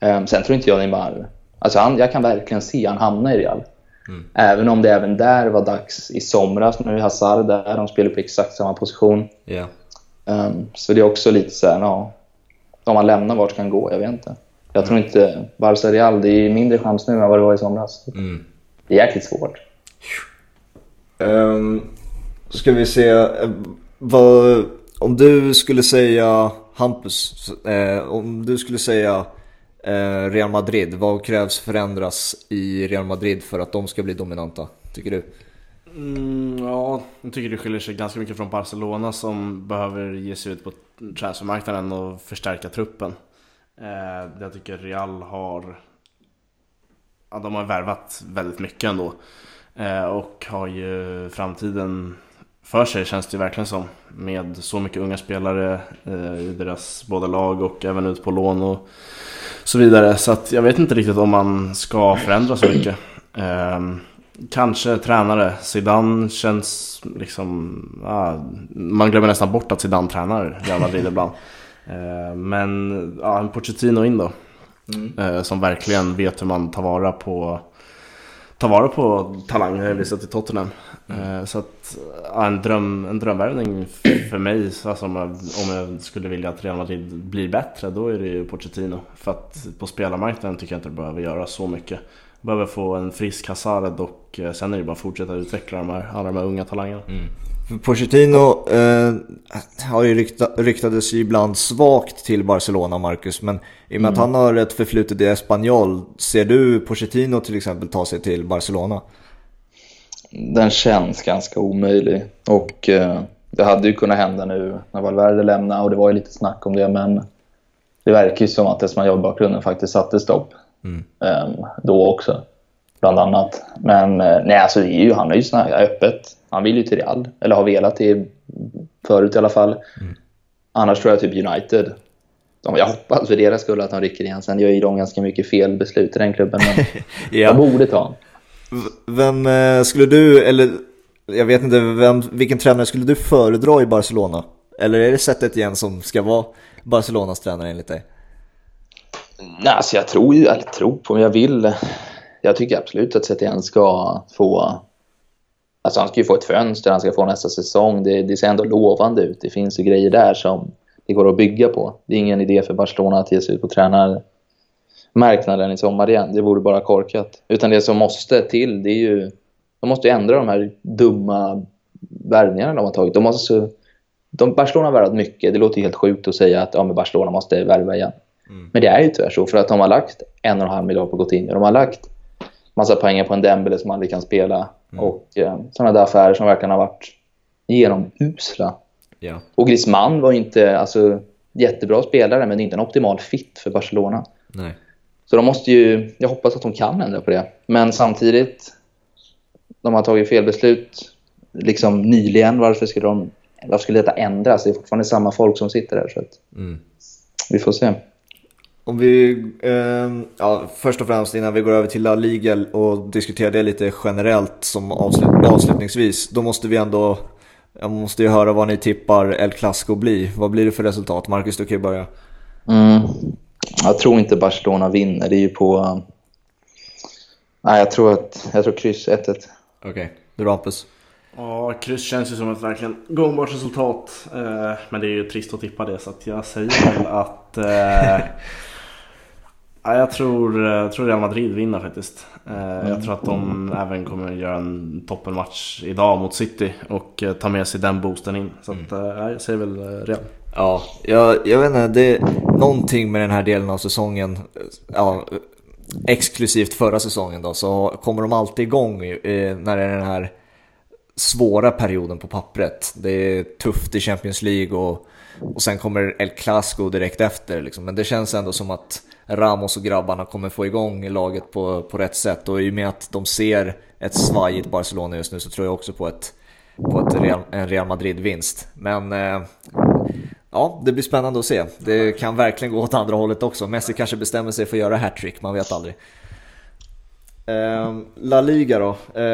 Um, sen tror inte jag Neymar... Alltså han, jag kan verkligen se han hamna i Real. Mm. Även om det även där var dags i somras. Nu är Hazard där, de spelar på exakt samma position. Yeah. Um, så det är också lite så här, ja, om man lämnar vart kan gå, jag vet inte. Jag tror inte, Barca Real, det är mindre chans nu än vad det var i somras. Mm. Det är jäkligt svårt. Um, ska vi se, eh, vad, om du skulle säga Hampus, eh, om du skulle säga eh, Real Madrid, vad krävs förändras i Real Madrid för att de ska bli dominanta, tycker du? Mm, ja, jag tycker det skiljer sig ganska mycket från Barcelona som behöver ge sig ut på transfermarknaden och förstärka truppen. Eh, jag tycker Real har ja, de har värvat väldigt mycket ändå. Eh, och har ju framtiden för sig känns det verkligen som. Med så mycket unga spelare eh, i deras båda lag och även ut på lån och så vidare. Så att jag vet inte riktigt om man ska förändra så mycket. Eh, kanske tränare. Zidane känns liksom... Ah, man glömmer nästan bort att Zidane tränar Real Madrid ibland. [laughs] Eh, men ja, en Pochettino in då. Mm. Eh, som verkligen vet hur man tar vara på ta vara på talanger har visat i Tottenham. Mm. Så att, ja, en, dröm, en drömvärvning för mig, alltså om, jag, om jag skulle vilja att Real Madrid blir bättre, då är det ju Pochettino. För att på spelarmarknaden tycker jag inte det behöver göra så mycket. Behöver få en frisk Hazard och eh, sen är det bara att fortsätta utveckla de här, alla de här unga talangerna. Mm. Pochettino eh, har ju rykta, ryktades ju ibland svagt till Barcelona, Marcus. Men i och med mm. att han har ett förflutet i Espanyol, ser du Pochettino till exempel ta sig till Barcelona? Den känns ganska omöjlig. Och eh, det hade ju kunnat hända nu när Valverde lämnade och det var ju lite snack om det. Men det verkar ju som att Espanyol-bakgrunden faktiskt satte stopp mm. eh, då också. Bland annat. Men eh, nej, alltså det är ju, han har ju snackat öppet han vill ju till Real, eller har velat till förut i alla fall. Mm. Annars tror jag typ United. Jag hoppas för deras skull att han rycker igen. Sen gör ju de ganska mycket fel beslut i den klubben. Men [laughs] ja. de borde ta. Vem eh, skulle du, eller jag vet inte, vem, vilken tränare skulle du föredra i Barcelona? Eller är det sättet igen som ska vara Barcelonas tränare enligt dig? Nej, alltså jag tror, eller tror på, men jag vill. Jag tycker absolut att Setien ska få Alltså han ska ju få ett fönster, han ska få nästa säsong. Det, det ser ändå lovande ut. Det finns ju grejer där som det går att bygga på. Det är ingen idé för Barcelona att ge sig ut på tränarmarknaden i sommar igen. Det vore bara korkat. Utan det som måste till, det är ju... De måste ändra de här dumma värvningarna de har tagit. De måste, de, Barcelona har värvat mycket. Det låter helt sjukt att säga att ja, men Barcelona måste värva igen. Mm. Men det är ju tyvärr så. För att de har lagt en och en halv miljard på Coutinho. De har lagt massa pengar på en Dembele som aldrig kan spela. Mm. Och eh, sådana där affärer som verkligen har varit genomusla. Ja. Och Griezmann var inte alltså, jättebra spelare men inte en optimal fit för Barcelona. Nej. Så de måste ju, jag hoppas att de kan ändra på det. Men samtidigt, de har tagit fel beslut liksom nyligen. Varför skulle, de, varför skulle detta ändras? Det är fortfarande samma folk som sitter där. Så att, mm. Vi får se. Om vi, eh, ja, först och främst innan vi går över till La Liga och diskuterar det lite generellt som avslut, avslutningsvis. Då måste vi ändå, jag måste ju höra vad ni tippar El Clasico blir. Vad blir det för resultat? Marcus, du kan ju börja. Mm. Jag tror inte Barcelona vinner. Det är ju på... Nej, jag tror att, jag tror kryss 1-1. Okej, okay. du Rampus? Ja, kryss känns ju som ett verkligen gångbart resultat. Eh, men det är ju trist att tippa det så att jag säger väl att eh, [laughs] Ja, jag tror, jag eh, tror Real Madrid vinner faktiskt. Mm. Jag tror att de även kommer göra en toppenmatch idag mot City och eh, ta med sig den boosten in. Så att, mm. jag säger väl Real. Ja, jag, jag vet inte, det är någonting med den här delen av säsongen. Ja, exklusivt förra säsongen då, så kommer de alltid igång när det är den här svåra perioden på pappret. Det är tufft i Champions League och, och sen kommer El Clasico direkt efter. Liksom. Men det känns ändå som att Ramos och grabbarna kommer få igång laget på, på rätt sätt och i och med att de ser ett svajigt Barcelona just nu så tror jag också på, ett, på ett Real, en Real Madrid-vinst. Men eh, ja, det blir spännande att se. Det kan verkligen gå åt andra hållet också. Messi kanske bestämmer sig för att göra hattrick, man vet aldrig. Ehm, La Liga då. Eh,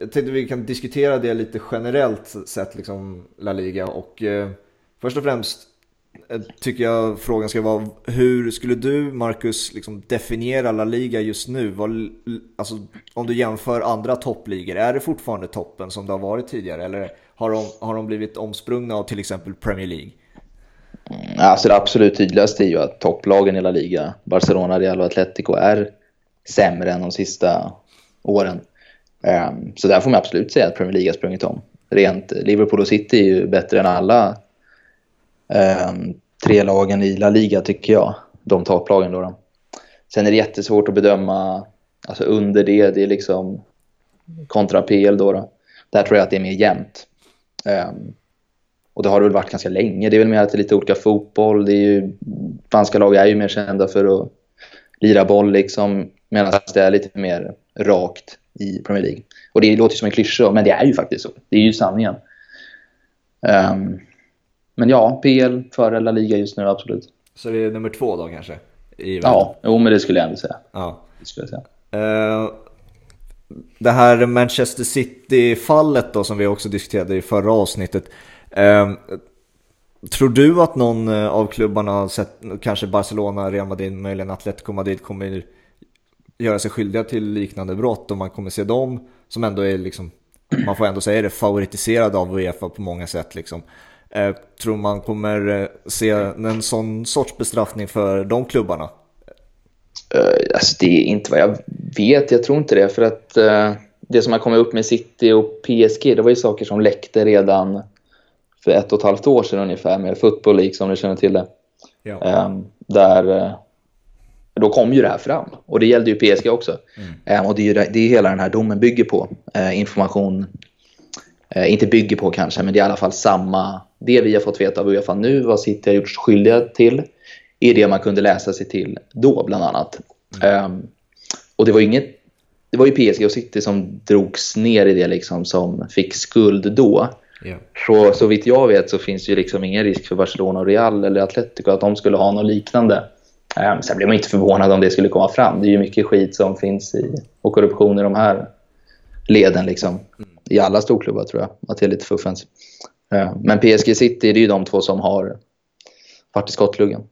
jag tänkte vi kan diskutera det lite generellt sett, liksom La Liga. Och eh, först och främst Eh, tycker jag frågan ska vara hur skulle du Marcus liksom definiera La Liga just nu? Vad, alltså, om du jämför andra toppligor, är det fortfarande toppen som det har varit tidigare eller har de, har de blivit omsprungna av till exempel Premier League? Mm, alltså det absolut tydligaste är ju att topplagen i La Liga, Barcelona, Real och Atletico är sämre än de sista åren. Ehm, så där får man absolut säga att Premier League har sprungit om. Rent Liverpool och City är ju bättre än alla Ehm, tre lagen i La Liga tycker jag. De topplagen då, då. Sen är det jättesvårt att bedöma alltså under det, det är liksom kontra PL då. då. Där tror jag att det är mer jämnt. Um, och det har det väl varit ganska länge. Det är väl mer att det är lite olika fotboll. Det är ju, spanska lag är ju mer kända för att lira boll liksom. Medan det är lite mer rakt i Premier League. Och det låter som en klyscha, men det är ju faktiskt så. Det är ju sanningen. Um, men ja, PL före La Liga just nu, absolut. Så det är nummer två då kanske? ja, jo, men det skulle jag ändå säga. Ja. Det skulle jag säga. Uh, det här Manchester City-fallet då som vi också diskuterade i förra avsnittet. Uh, tror du att någon eh, av klubbarna, sett, kanske Barcelona, Real Madrid, möjligen Atletico Madrid kommer göra sig skyldiga till liknande brott och man kommer se dem som ändå är liksom, man får ändå säga det, favoritiserade av Uefa på många sätt liksom. Eh, tror man kommer eh, se en sån sorts bestraffning för de klubbarna? Uh, alltså det är inte vad jag vet, jag tror inte det. För att uh, det som har kommit upp med City och PSG, det var ju saker som läckte redan för ett och ett halvt år sedan ungefär med Football League som ni känner till det. Ja. Um, där då kom ju det här fram. Och det gällde ju PSG också. Mm. Um, och det är ju det, hela den här domen bygger på. Information, inte bygger på kanske, men det är i alla fall samma. Det vi har fått veta av Uefa nu, vad City har gjort sig skyldiga till, är det man kunde läsa sig till då bland annat. Mm. Um, och det var inget det var ju PSG och City som drogs ner i det liksom som fick skuld då. Yeah. Så, så vitt jag vet så finns det ju liksom ingen risk för Barcelona och Real eller Atletico att de skulle ha något liknande. Um, sen blir man inte förvånad om det skulle komma fram. Det är ju mycket skit som finns i, och korruption i de här leden. Liksom. I alla storklubbar tror jag, att det är lite fuffens. Uh, men PSG City, det är ju de två som har varit i skottluggen.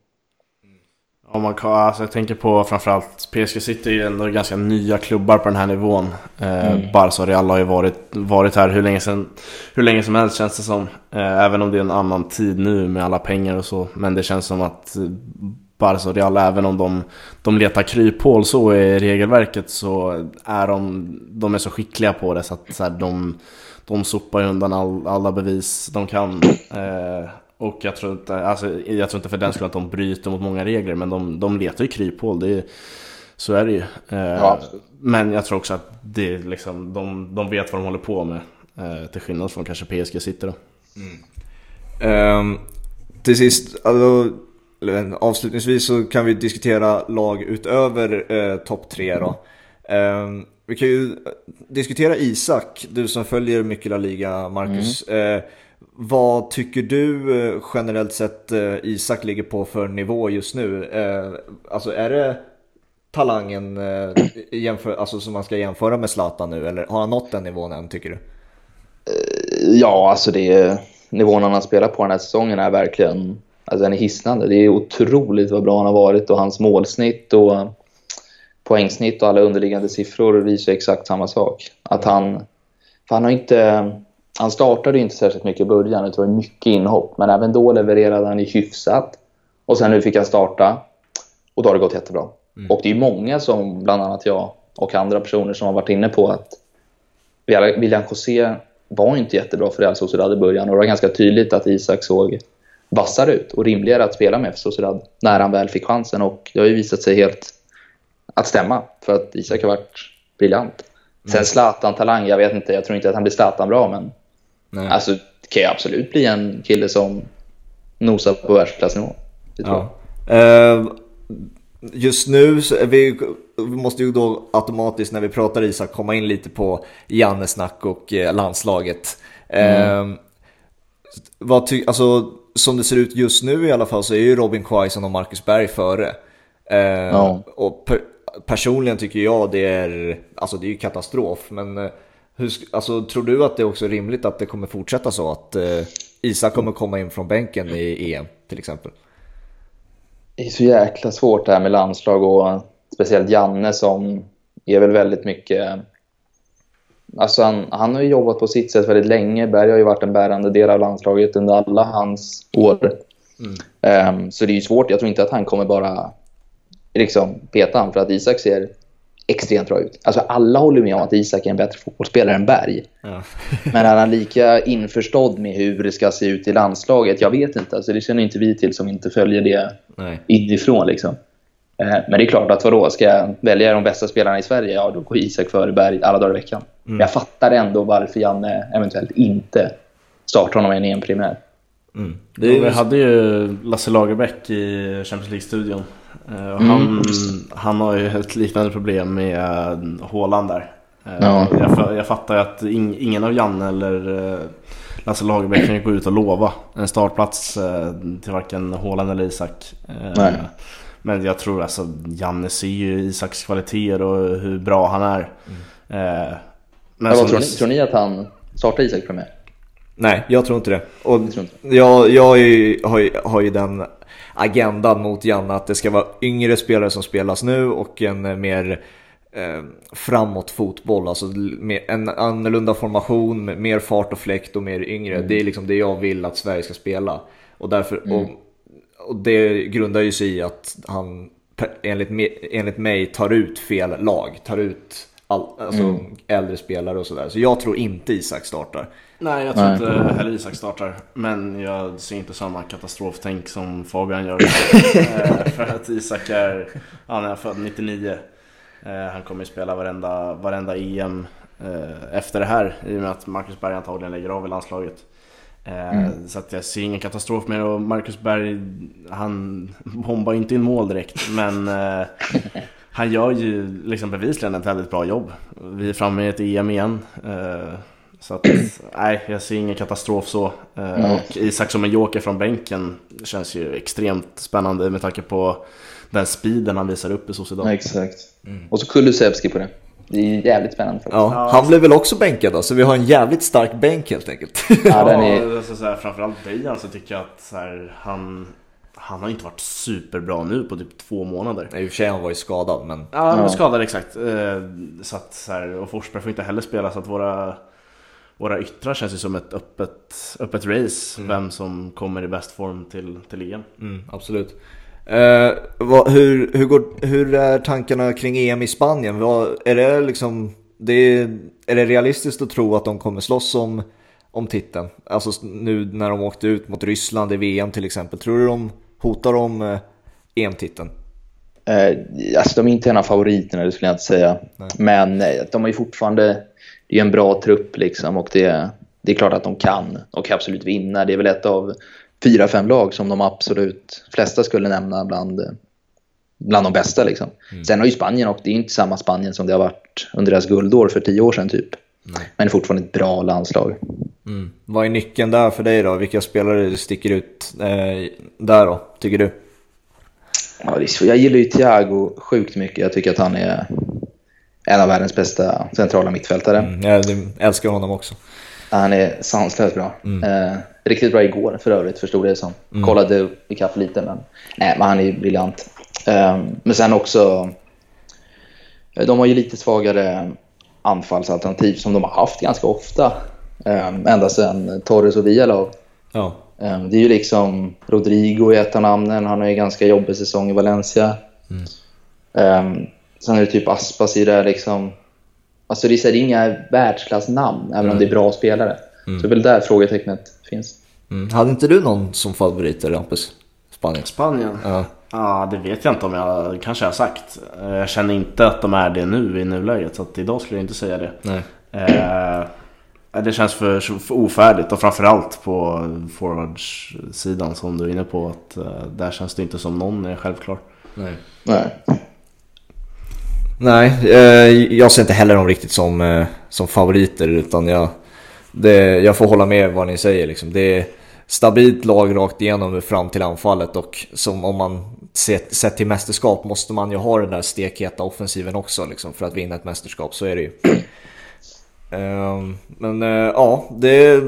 Om man kan, alltså jag tänker på framförallt PSG City är ändå ganska nya klubbar på den här nivån. Eh, mm. Barca och Real har ju varit, varit här hur länge, sedan, hur länge som helst känns det som. Eh, även om det är en annan tid nu med alla pengar och så. Men det känns som att Barca och Real, även om de, de letar kryphål så i regelverket så är de, de är så skickliga på det så att så här, de, de sopar undan all, alla bevis de kan. [clears throat] Eh, och jag tror, inte, alltså, jag tror inte för den skull att de bryter mot många regler, men de, de letar ju kryphål. Det är, så är det ju. Eh, ja. Men jag tror också att det liksom, de, de vet vad de håller på med. Eh, till skillnad från kanske PSG sitter då. Mm. Um, till sist, alltså, avslutningsvis så kan vi diskutera lag utöver eh, topp tre då. Um, vi kan ju diskutera Isak, du som följer mycket La Liga, Marcus. Mm. Eh, vad tycker du eh, generellt sett eh, Isak ligger på för nivå just nu? Eh, alltså är det talangen jämför, alltså, som man ska jämföra med Zlatan nu eller har han nått den nivån än tycker du? Ja, alltså det är, nivån han har spelat på den här säsongen är verkligen alltså den är hisnande. Det är otroligt vad bra han har varit och hans målsnitt och poängsnitt och alla underliggande siffror visar exakt samma sak. Att han, för han har inte han startade inte särskilt mycket i början, det var mycket inhopp. Men även då levererade han i hyfsat. Och sen nu fick han starta och då har det gått jättebra. Mm. Och det är många som, bland annat jag och andra personer som har varit inne på att William José var inte jättebra för Real Sociedad i början och det var ganska tydligt att Isak såg vassare ut och rimligare att spela med för Sociedad när han väl fick chansen och det har ju visat sig helt att stämma för att Isak har varit briljant. Sen mm. Zlatan-talang, jag vet inte, jag tror inte att han blir Zlatan bra men Nej. Alltså, det kan ju absolut bli en kille som nosar på världsklassnivå. ja. Uh, just nu, så vi, vi måste ju då automatiskt när vi pratar Isak komma in lite på Jannes snack och eh, landslaget. Mm. Uh, vad ty, alltså, som det ser ut just nu i alla fall så är ju Robin Quaison och Marcus Berg före. Uh, ja. Och per, personligen tycker jag det är, alltså det är ju katastrof. Men eh, hur, alltså, tror du att det är också rimligt att det kommer fortsätta så? Att uh, Isak kommer komma in från bänken i EM till exempel? Det är så jäkla svårt det här med landslag och speciellt Janne som är väl väldigt mycket... Alltså han, han har ju jobbat på sitt sätt väldigt länge. Berg har ju varit en bärande del av landslaget under alla hans år. Mm. Um, så det är ju svårt. Jag tror inte att han kommer bara liksom peta han för att Isak ser extremt bra ut. Alltså alla håller med om att Isak är en bättre fotbollsspelare än Berg. Ja. [laughs] Men är han lika införstådd med hur det ska se ut i landslaget? Jag vet inte. Alltså det känner inte vi till som inte följer det Nej. inifrån. Liksom. Eh, men det är klart att vadå, ska jag välja de bästa spelarna i Sverige? Ja, då går Isak före Berg alla dagar i veckan. Mm. Men jag fattar ändå varför Janne eventuellt inte startar honom i en EM-primär. Mm. Vi hade ju Lasse Lagerbäck i Champions League-studion Eh, mm. Han, han har ju ett liknande problem med eh, Håland där. Eh, ja. Jag, jag fattar ju att ingen av Janne eller Lasse Lagerbäck kan ju gå ut och lova en startplats till varken Håland eller Isak. Nej. Men jag tror alltså Janne ser ju Isaks kvaliteter och hur bra han är. Mm. Men ja, tror, ni, tror ni att han startar Isak för mig? Nej, jag tror inte det. Och jag, jag, ju, har, ju, har ju den agendan mot Janne att det ska vara yngre spelare som spelas nu och en mer eh, framåt fotboll, alltså en annorlunda formation, mer fart och fläkt och mer yngre. Mm. Det är liksom det jag vill att Sverige ska spela. Och, därför, mm. och, och det grundar ju sig i att han enligt, enligt mig tar ut fel lag, tar ut all, alltså mm. äldre spelare och sådär. Så jag tror inte Isak startar. Nej, jag tror Nej. inte heller Isak startar. Men jag ser inte samma katastroftänk som Fabian gör. [laughs] Eh, för att Isak är, han är född 99. Eh, han kommer ju spela varenda, varenda EM eh, efter det här. I och med att Marcus Berg antagligen lägger av i landslaget. Mm. Så att jag ser ingen katastrof med och Marcus Berg, han bombar inte in mål direkt. Men han gör ju liksom bevisligen ett väldigt bra jobb. Vi är framme i ett EM igen. Så att, nej, jag ser ingen katastrof så. Mm. Och Isak som en joker från bänken känns ju extremt spännande med tanke på den speeden han visar upp i Sociedad. Ja, exakt. Mm. Och så Kulusevski på det. Det är jävligt spännande. Ja, han blev väl också bänkad då, så vi har en jävligt stark bänk helt enkelt. Ja, den [laughs] är... alltså, så här, framförallt Dejan så tycker jag att så här, han, han har inte varit superbra nu på typ två månader. I och för sig han var ju skadad men... Ja, han var skadad exakt. Eh, så att, så här, och Forsberg får inte heller spela så att våra våra yttrar känns ju som ett öppet, öppet race. Mm. Vem som kommer i bäst form till, till EM. Mm, absolut. Eh, vad, hur, hur, går, hur är tankarna kring EM i Spanien? Vad, är, det liksom, det är, är det realistiskt att tro att de kommer slåss om, om titeln? Alltså nu när de åkte ut mot Ryssland i VM till exempel. Tror du de hotar om eh, EM-titeln? Eh, alltså de är inte en av favoriterna, det skulle jag inte säga. Nej. Men eh, de har ju fortfarande det är en bra trupp liksom och det, det är klart att de kan och absolut vinna. Det är väl ett av fyra, fem lag som de absolut flesta skulle nämna bland, bland de bästa. Liksom. Mm. Sen har ju Spanien, och det är inte samma Spanien som det har varit under deras guldår för tio år sedan typ. Nej. Men det är fortfarande ett bra landslag. Mm. Vad är nyckeln där för dig då? Vilka spelare sticker ut eh, där då, tycker du? Ja, jag gillar ju Thiago sjukt mycket. Jag tycker att han är en av världens bästa centrala mittfältare. Mm, jag älskar honom också. Han är sanslöst bra. Mm. Eh, riktigt bra igår för övrigt, förstod det som. Mm. Kollade ikapp lite, men, nej, men han är briljant. Eh, men sen också, eh, de har ju lite svagare anfallsalternativ som de har haft ganska ofta. Eh, ända sedan Torres och Villa ja. eh, Det är ju liksom Rodrigo i ett av namnen. Han har ju ganska jobbig säsong i Valencia. Mm. Eh, Sen är det typ Aspas i det liksom... Alltså det är inga världsklassnamn, även mm. om det är bra spelare. Mm. Så det är väl där frågetecknet finns. Mm. Hade inte du någon som favorit där, Hampus? Spanien? Spanien? Ja. ja, det vet jag inte om jag kanske har sagt. Jag känner inte att de är det nu i nuläget, så att idag skulle jag inte säga det. Nej. Eh, det känns för, för ofärdigt och framförallt på forwardsidan som du är inne på. att uh, Där känns det inte som någon är självklar. Nej. Nej. Nej, eh, jag ser inte heller dem riktigt som, eh, som favoriter utan jag, det, jag får hålla med vad ni säger. Liksom. Det är stabilt lag rakt igenom fram till anfallet och som om man sett, sett till mästerskap måste man ju ha den där stekheta offensiven också liksom, för att vinna ett mästerskap, så är det ju. Ehm, men uh, ja, det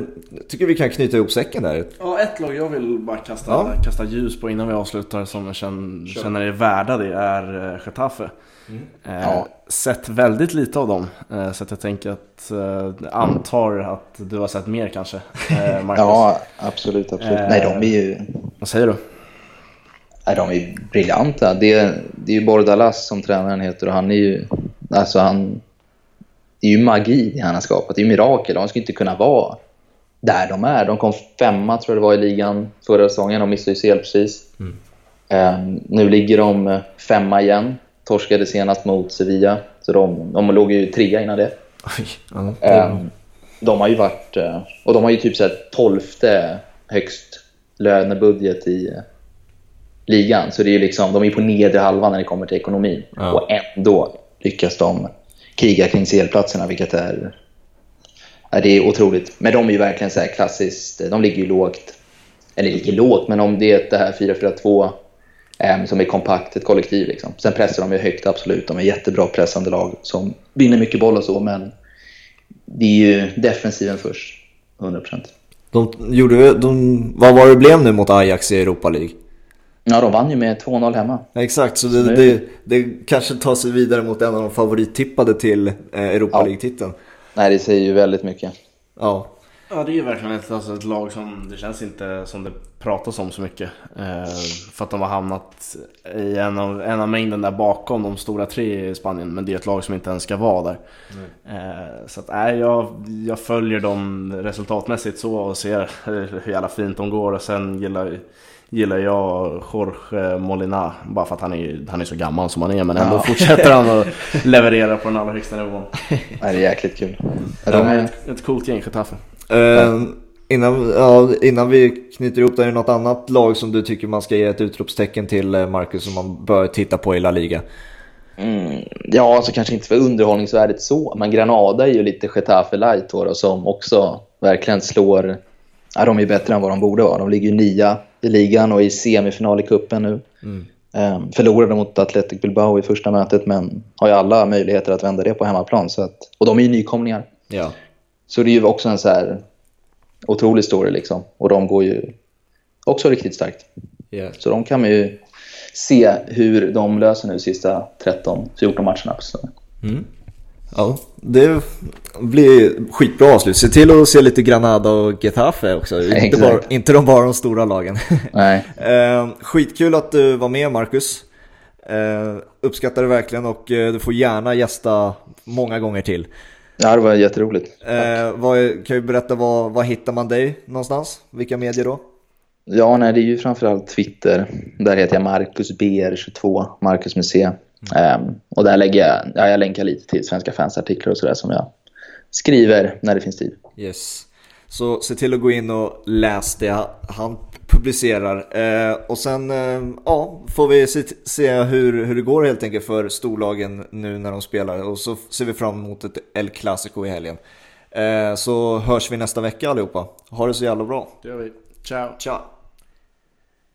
tycker vi kan knyta ihop säcken där. Ja, ett lag jag vill bara kasta, ja. kasta ljus på innan vi avslutar som jag känner, känner är värda det är uh, Getafe. Mm. Uh, ja. Sett väldigt lite av dem, så att jag tänker att, antar att du har sett mer kanske, [laughs] Marcus. ja, absolut, absolut. Nej, de är ju... Vad säger du? Nej, de är briljanta. Det, det är ju Bordalas som tränaren heter och han är ju... Alltså han det är ju magi han har skapat. Det är ju mirakel. De skulle inte kunna vara där de är. De kom femma tror jag det var i ligan förra säsongen. De missade ju CL precis. Mm. Um, nu ligger de femma igen. Torskade senast mot Sevilla. Så de, de låg ju trea innan det. Ja, um, de har ju varit... Uh, och de har ju typ så här tolfte högst lönebudget i uh, ligan. Så det är ju liksom, de är på nedre halvan när det kommer till ekonomin. Ja. Och ändå lyckas de kriga kring CL-platserna, vilket är, är, det är otroligt. Men de är ju verkligen så här klassiskt, de ligger ju lågt. Eller ligger lågt, men om det är det här 4-4-2 eh, som är kompakt, ett kollektiv. Liksom. Sen pressar de ju högt, absolut. De är jättebra pressande lag som vinner mycket boll och så, men det är ju defensiven först, 100%. De gjorde, de, vad var det blev nu mot Ajax i Europa League? Ja, de vann ju med 2-0 hemma. Exakt, så det, det, det, kanske tar sig vidare mot en av de favorittippade till eh, Europa ja. League-titeln. Nej, det säger ju väldigt mycket. Ja. Ja, det är ju verkligen ett, alltså ett lag som det känns inte som det pratas om så mycket. Eh, för att de har hamnat i en av, en av mängden där bakom de stora tre i Spanien. Men det är ett lag som inte ens ska vara där. Eh, så att, nej, jag, jag följer dem resultatmässigt så och ser hur jävla fint de går. Och sen gillar gillar jag Jorge Molina bara för att han är, han är så gammal som han är men ändå ja. fortsätter han att [laughs] leverera på den allra högsta nivån. Ja, det är jäkligt kul. Ja, de är ett, ett coolt gäng, Getafe. Uh, innan, ja, innan vi knyter ihop det, är det något annat lag som du tycker man ska ge ett utropstecken till eh, Marcus som man bör titta på i La Liga? Mm, ja, alltså kanske inte för underhållningsvärdet så, men Granada är ju lite Getafe light då, som också verkligen slår... Ja, de är bättre än vad de borde vara. De ligger ju nia i ligan och i semifinal i kuppen nu. Mm. Um, förlorade mot Athletic Bilbao i första mötet men har ju alla möjligheter att vända det på hemmaplan. Så att, och de är ju nykomlingar. Ja. Så det är ju också en så här otrolig story liksom. Och de går ju också riktigt starkt. Yeah. Så de kan man ju se hur de löser nu sista 13-14 matcherna. Mm. Ja, det blir skitbra avslut. Se till att se lite Granada och Getafe också. Inte, bara, inte de bara de stora lagen. [laughs] Nej. eh, skitkul att du var med Marcus. Eh, uppskattar det verkligen och eh, du får gärna gästa många gånger till. Ja, det var jätteroligt. Eh, vad, kan du berätta, var, var hittar man dig någonstans? Vilka medier då? Ja, nej, det är ju framförallt Twitter. Där heter jag Marcus BR22, Marcus med C. Um, och där lägger jag, ja, jag länkar lite till svenska fansartiklar och sådär som jag skriver när det finns tid. Yes. Så se till att gå in och läs det han publicerar. Eh, och sen eh, ja, får vi se, se, hur, hur det går helt enkelt för storlagen nu när de spelar. Och så ser vi fram emot ett El Clasico i helgen. Eh, så hörs vi nästa vecka allihopa. Ha det så jävla bra. Det gör vi. Ciao. Ciao.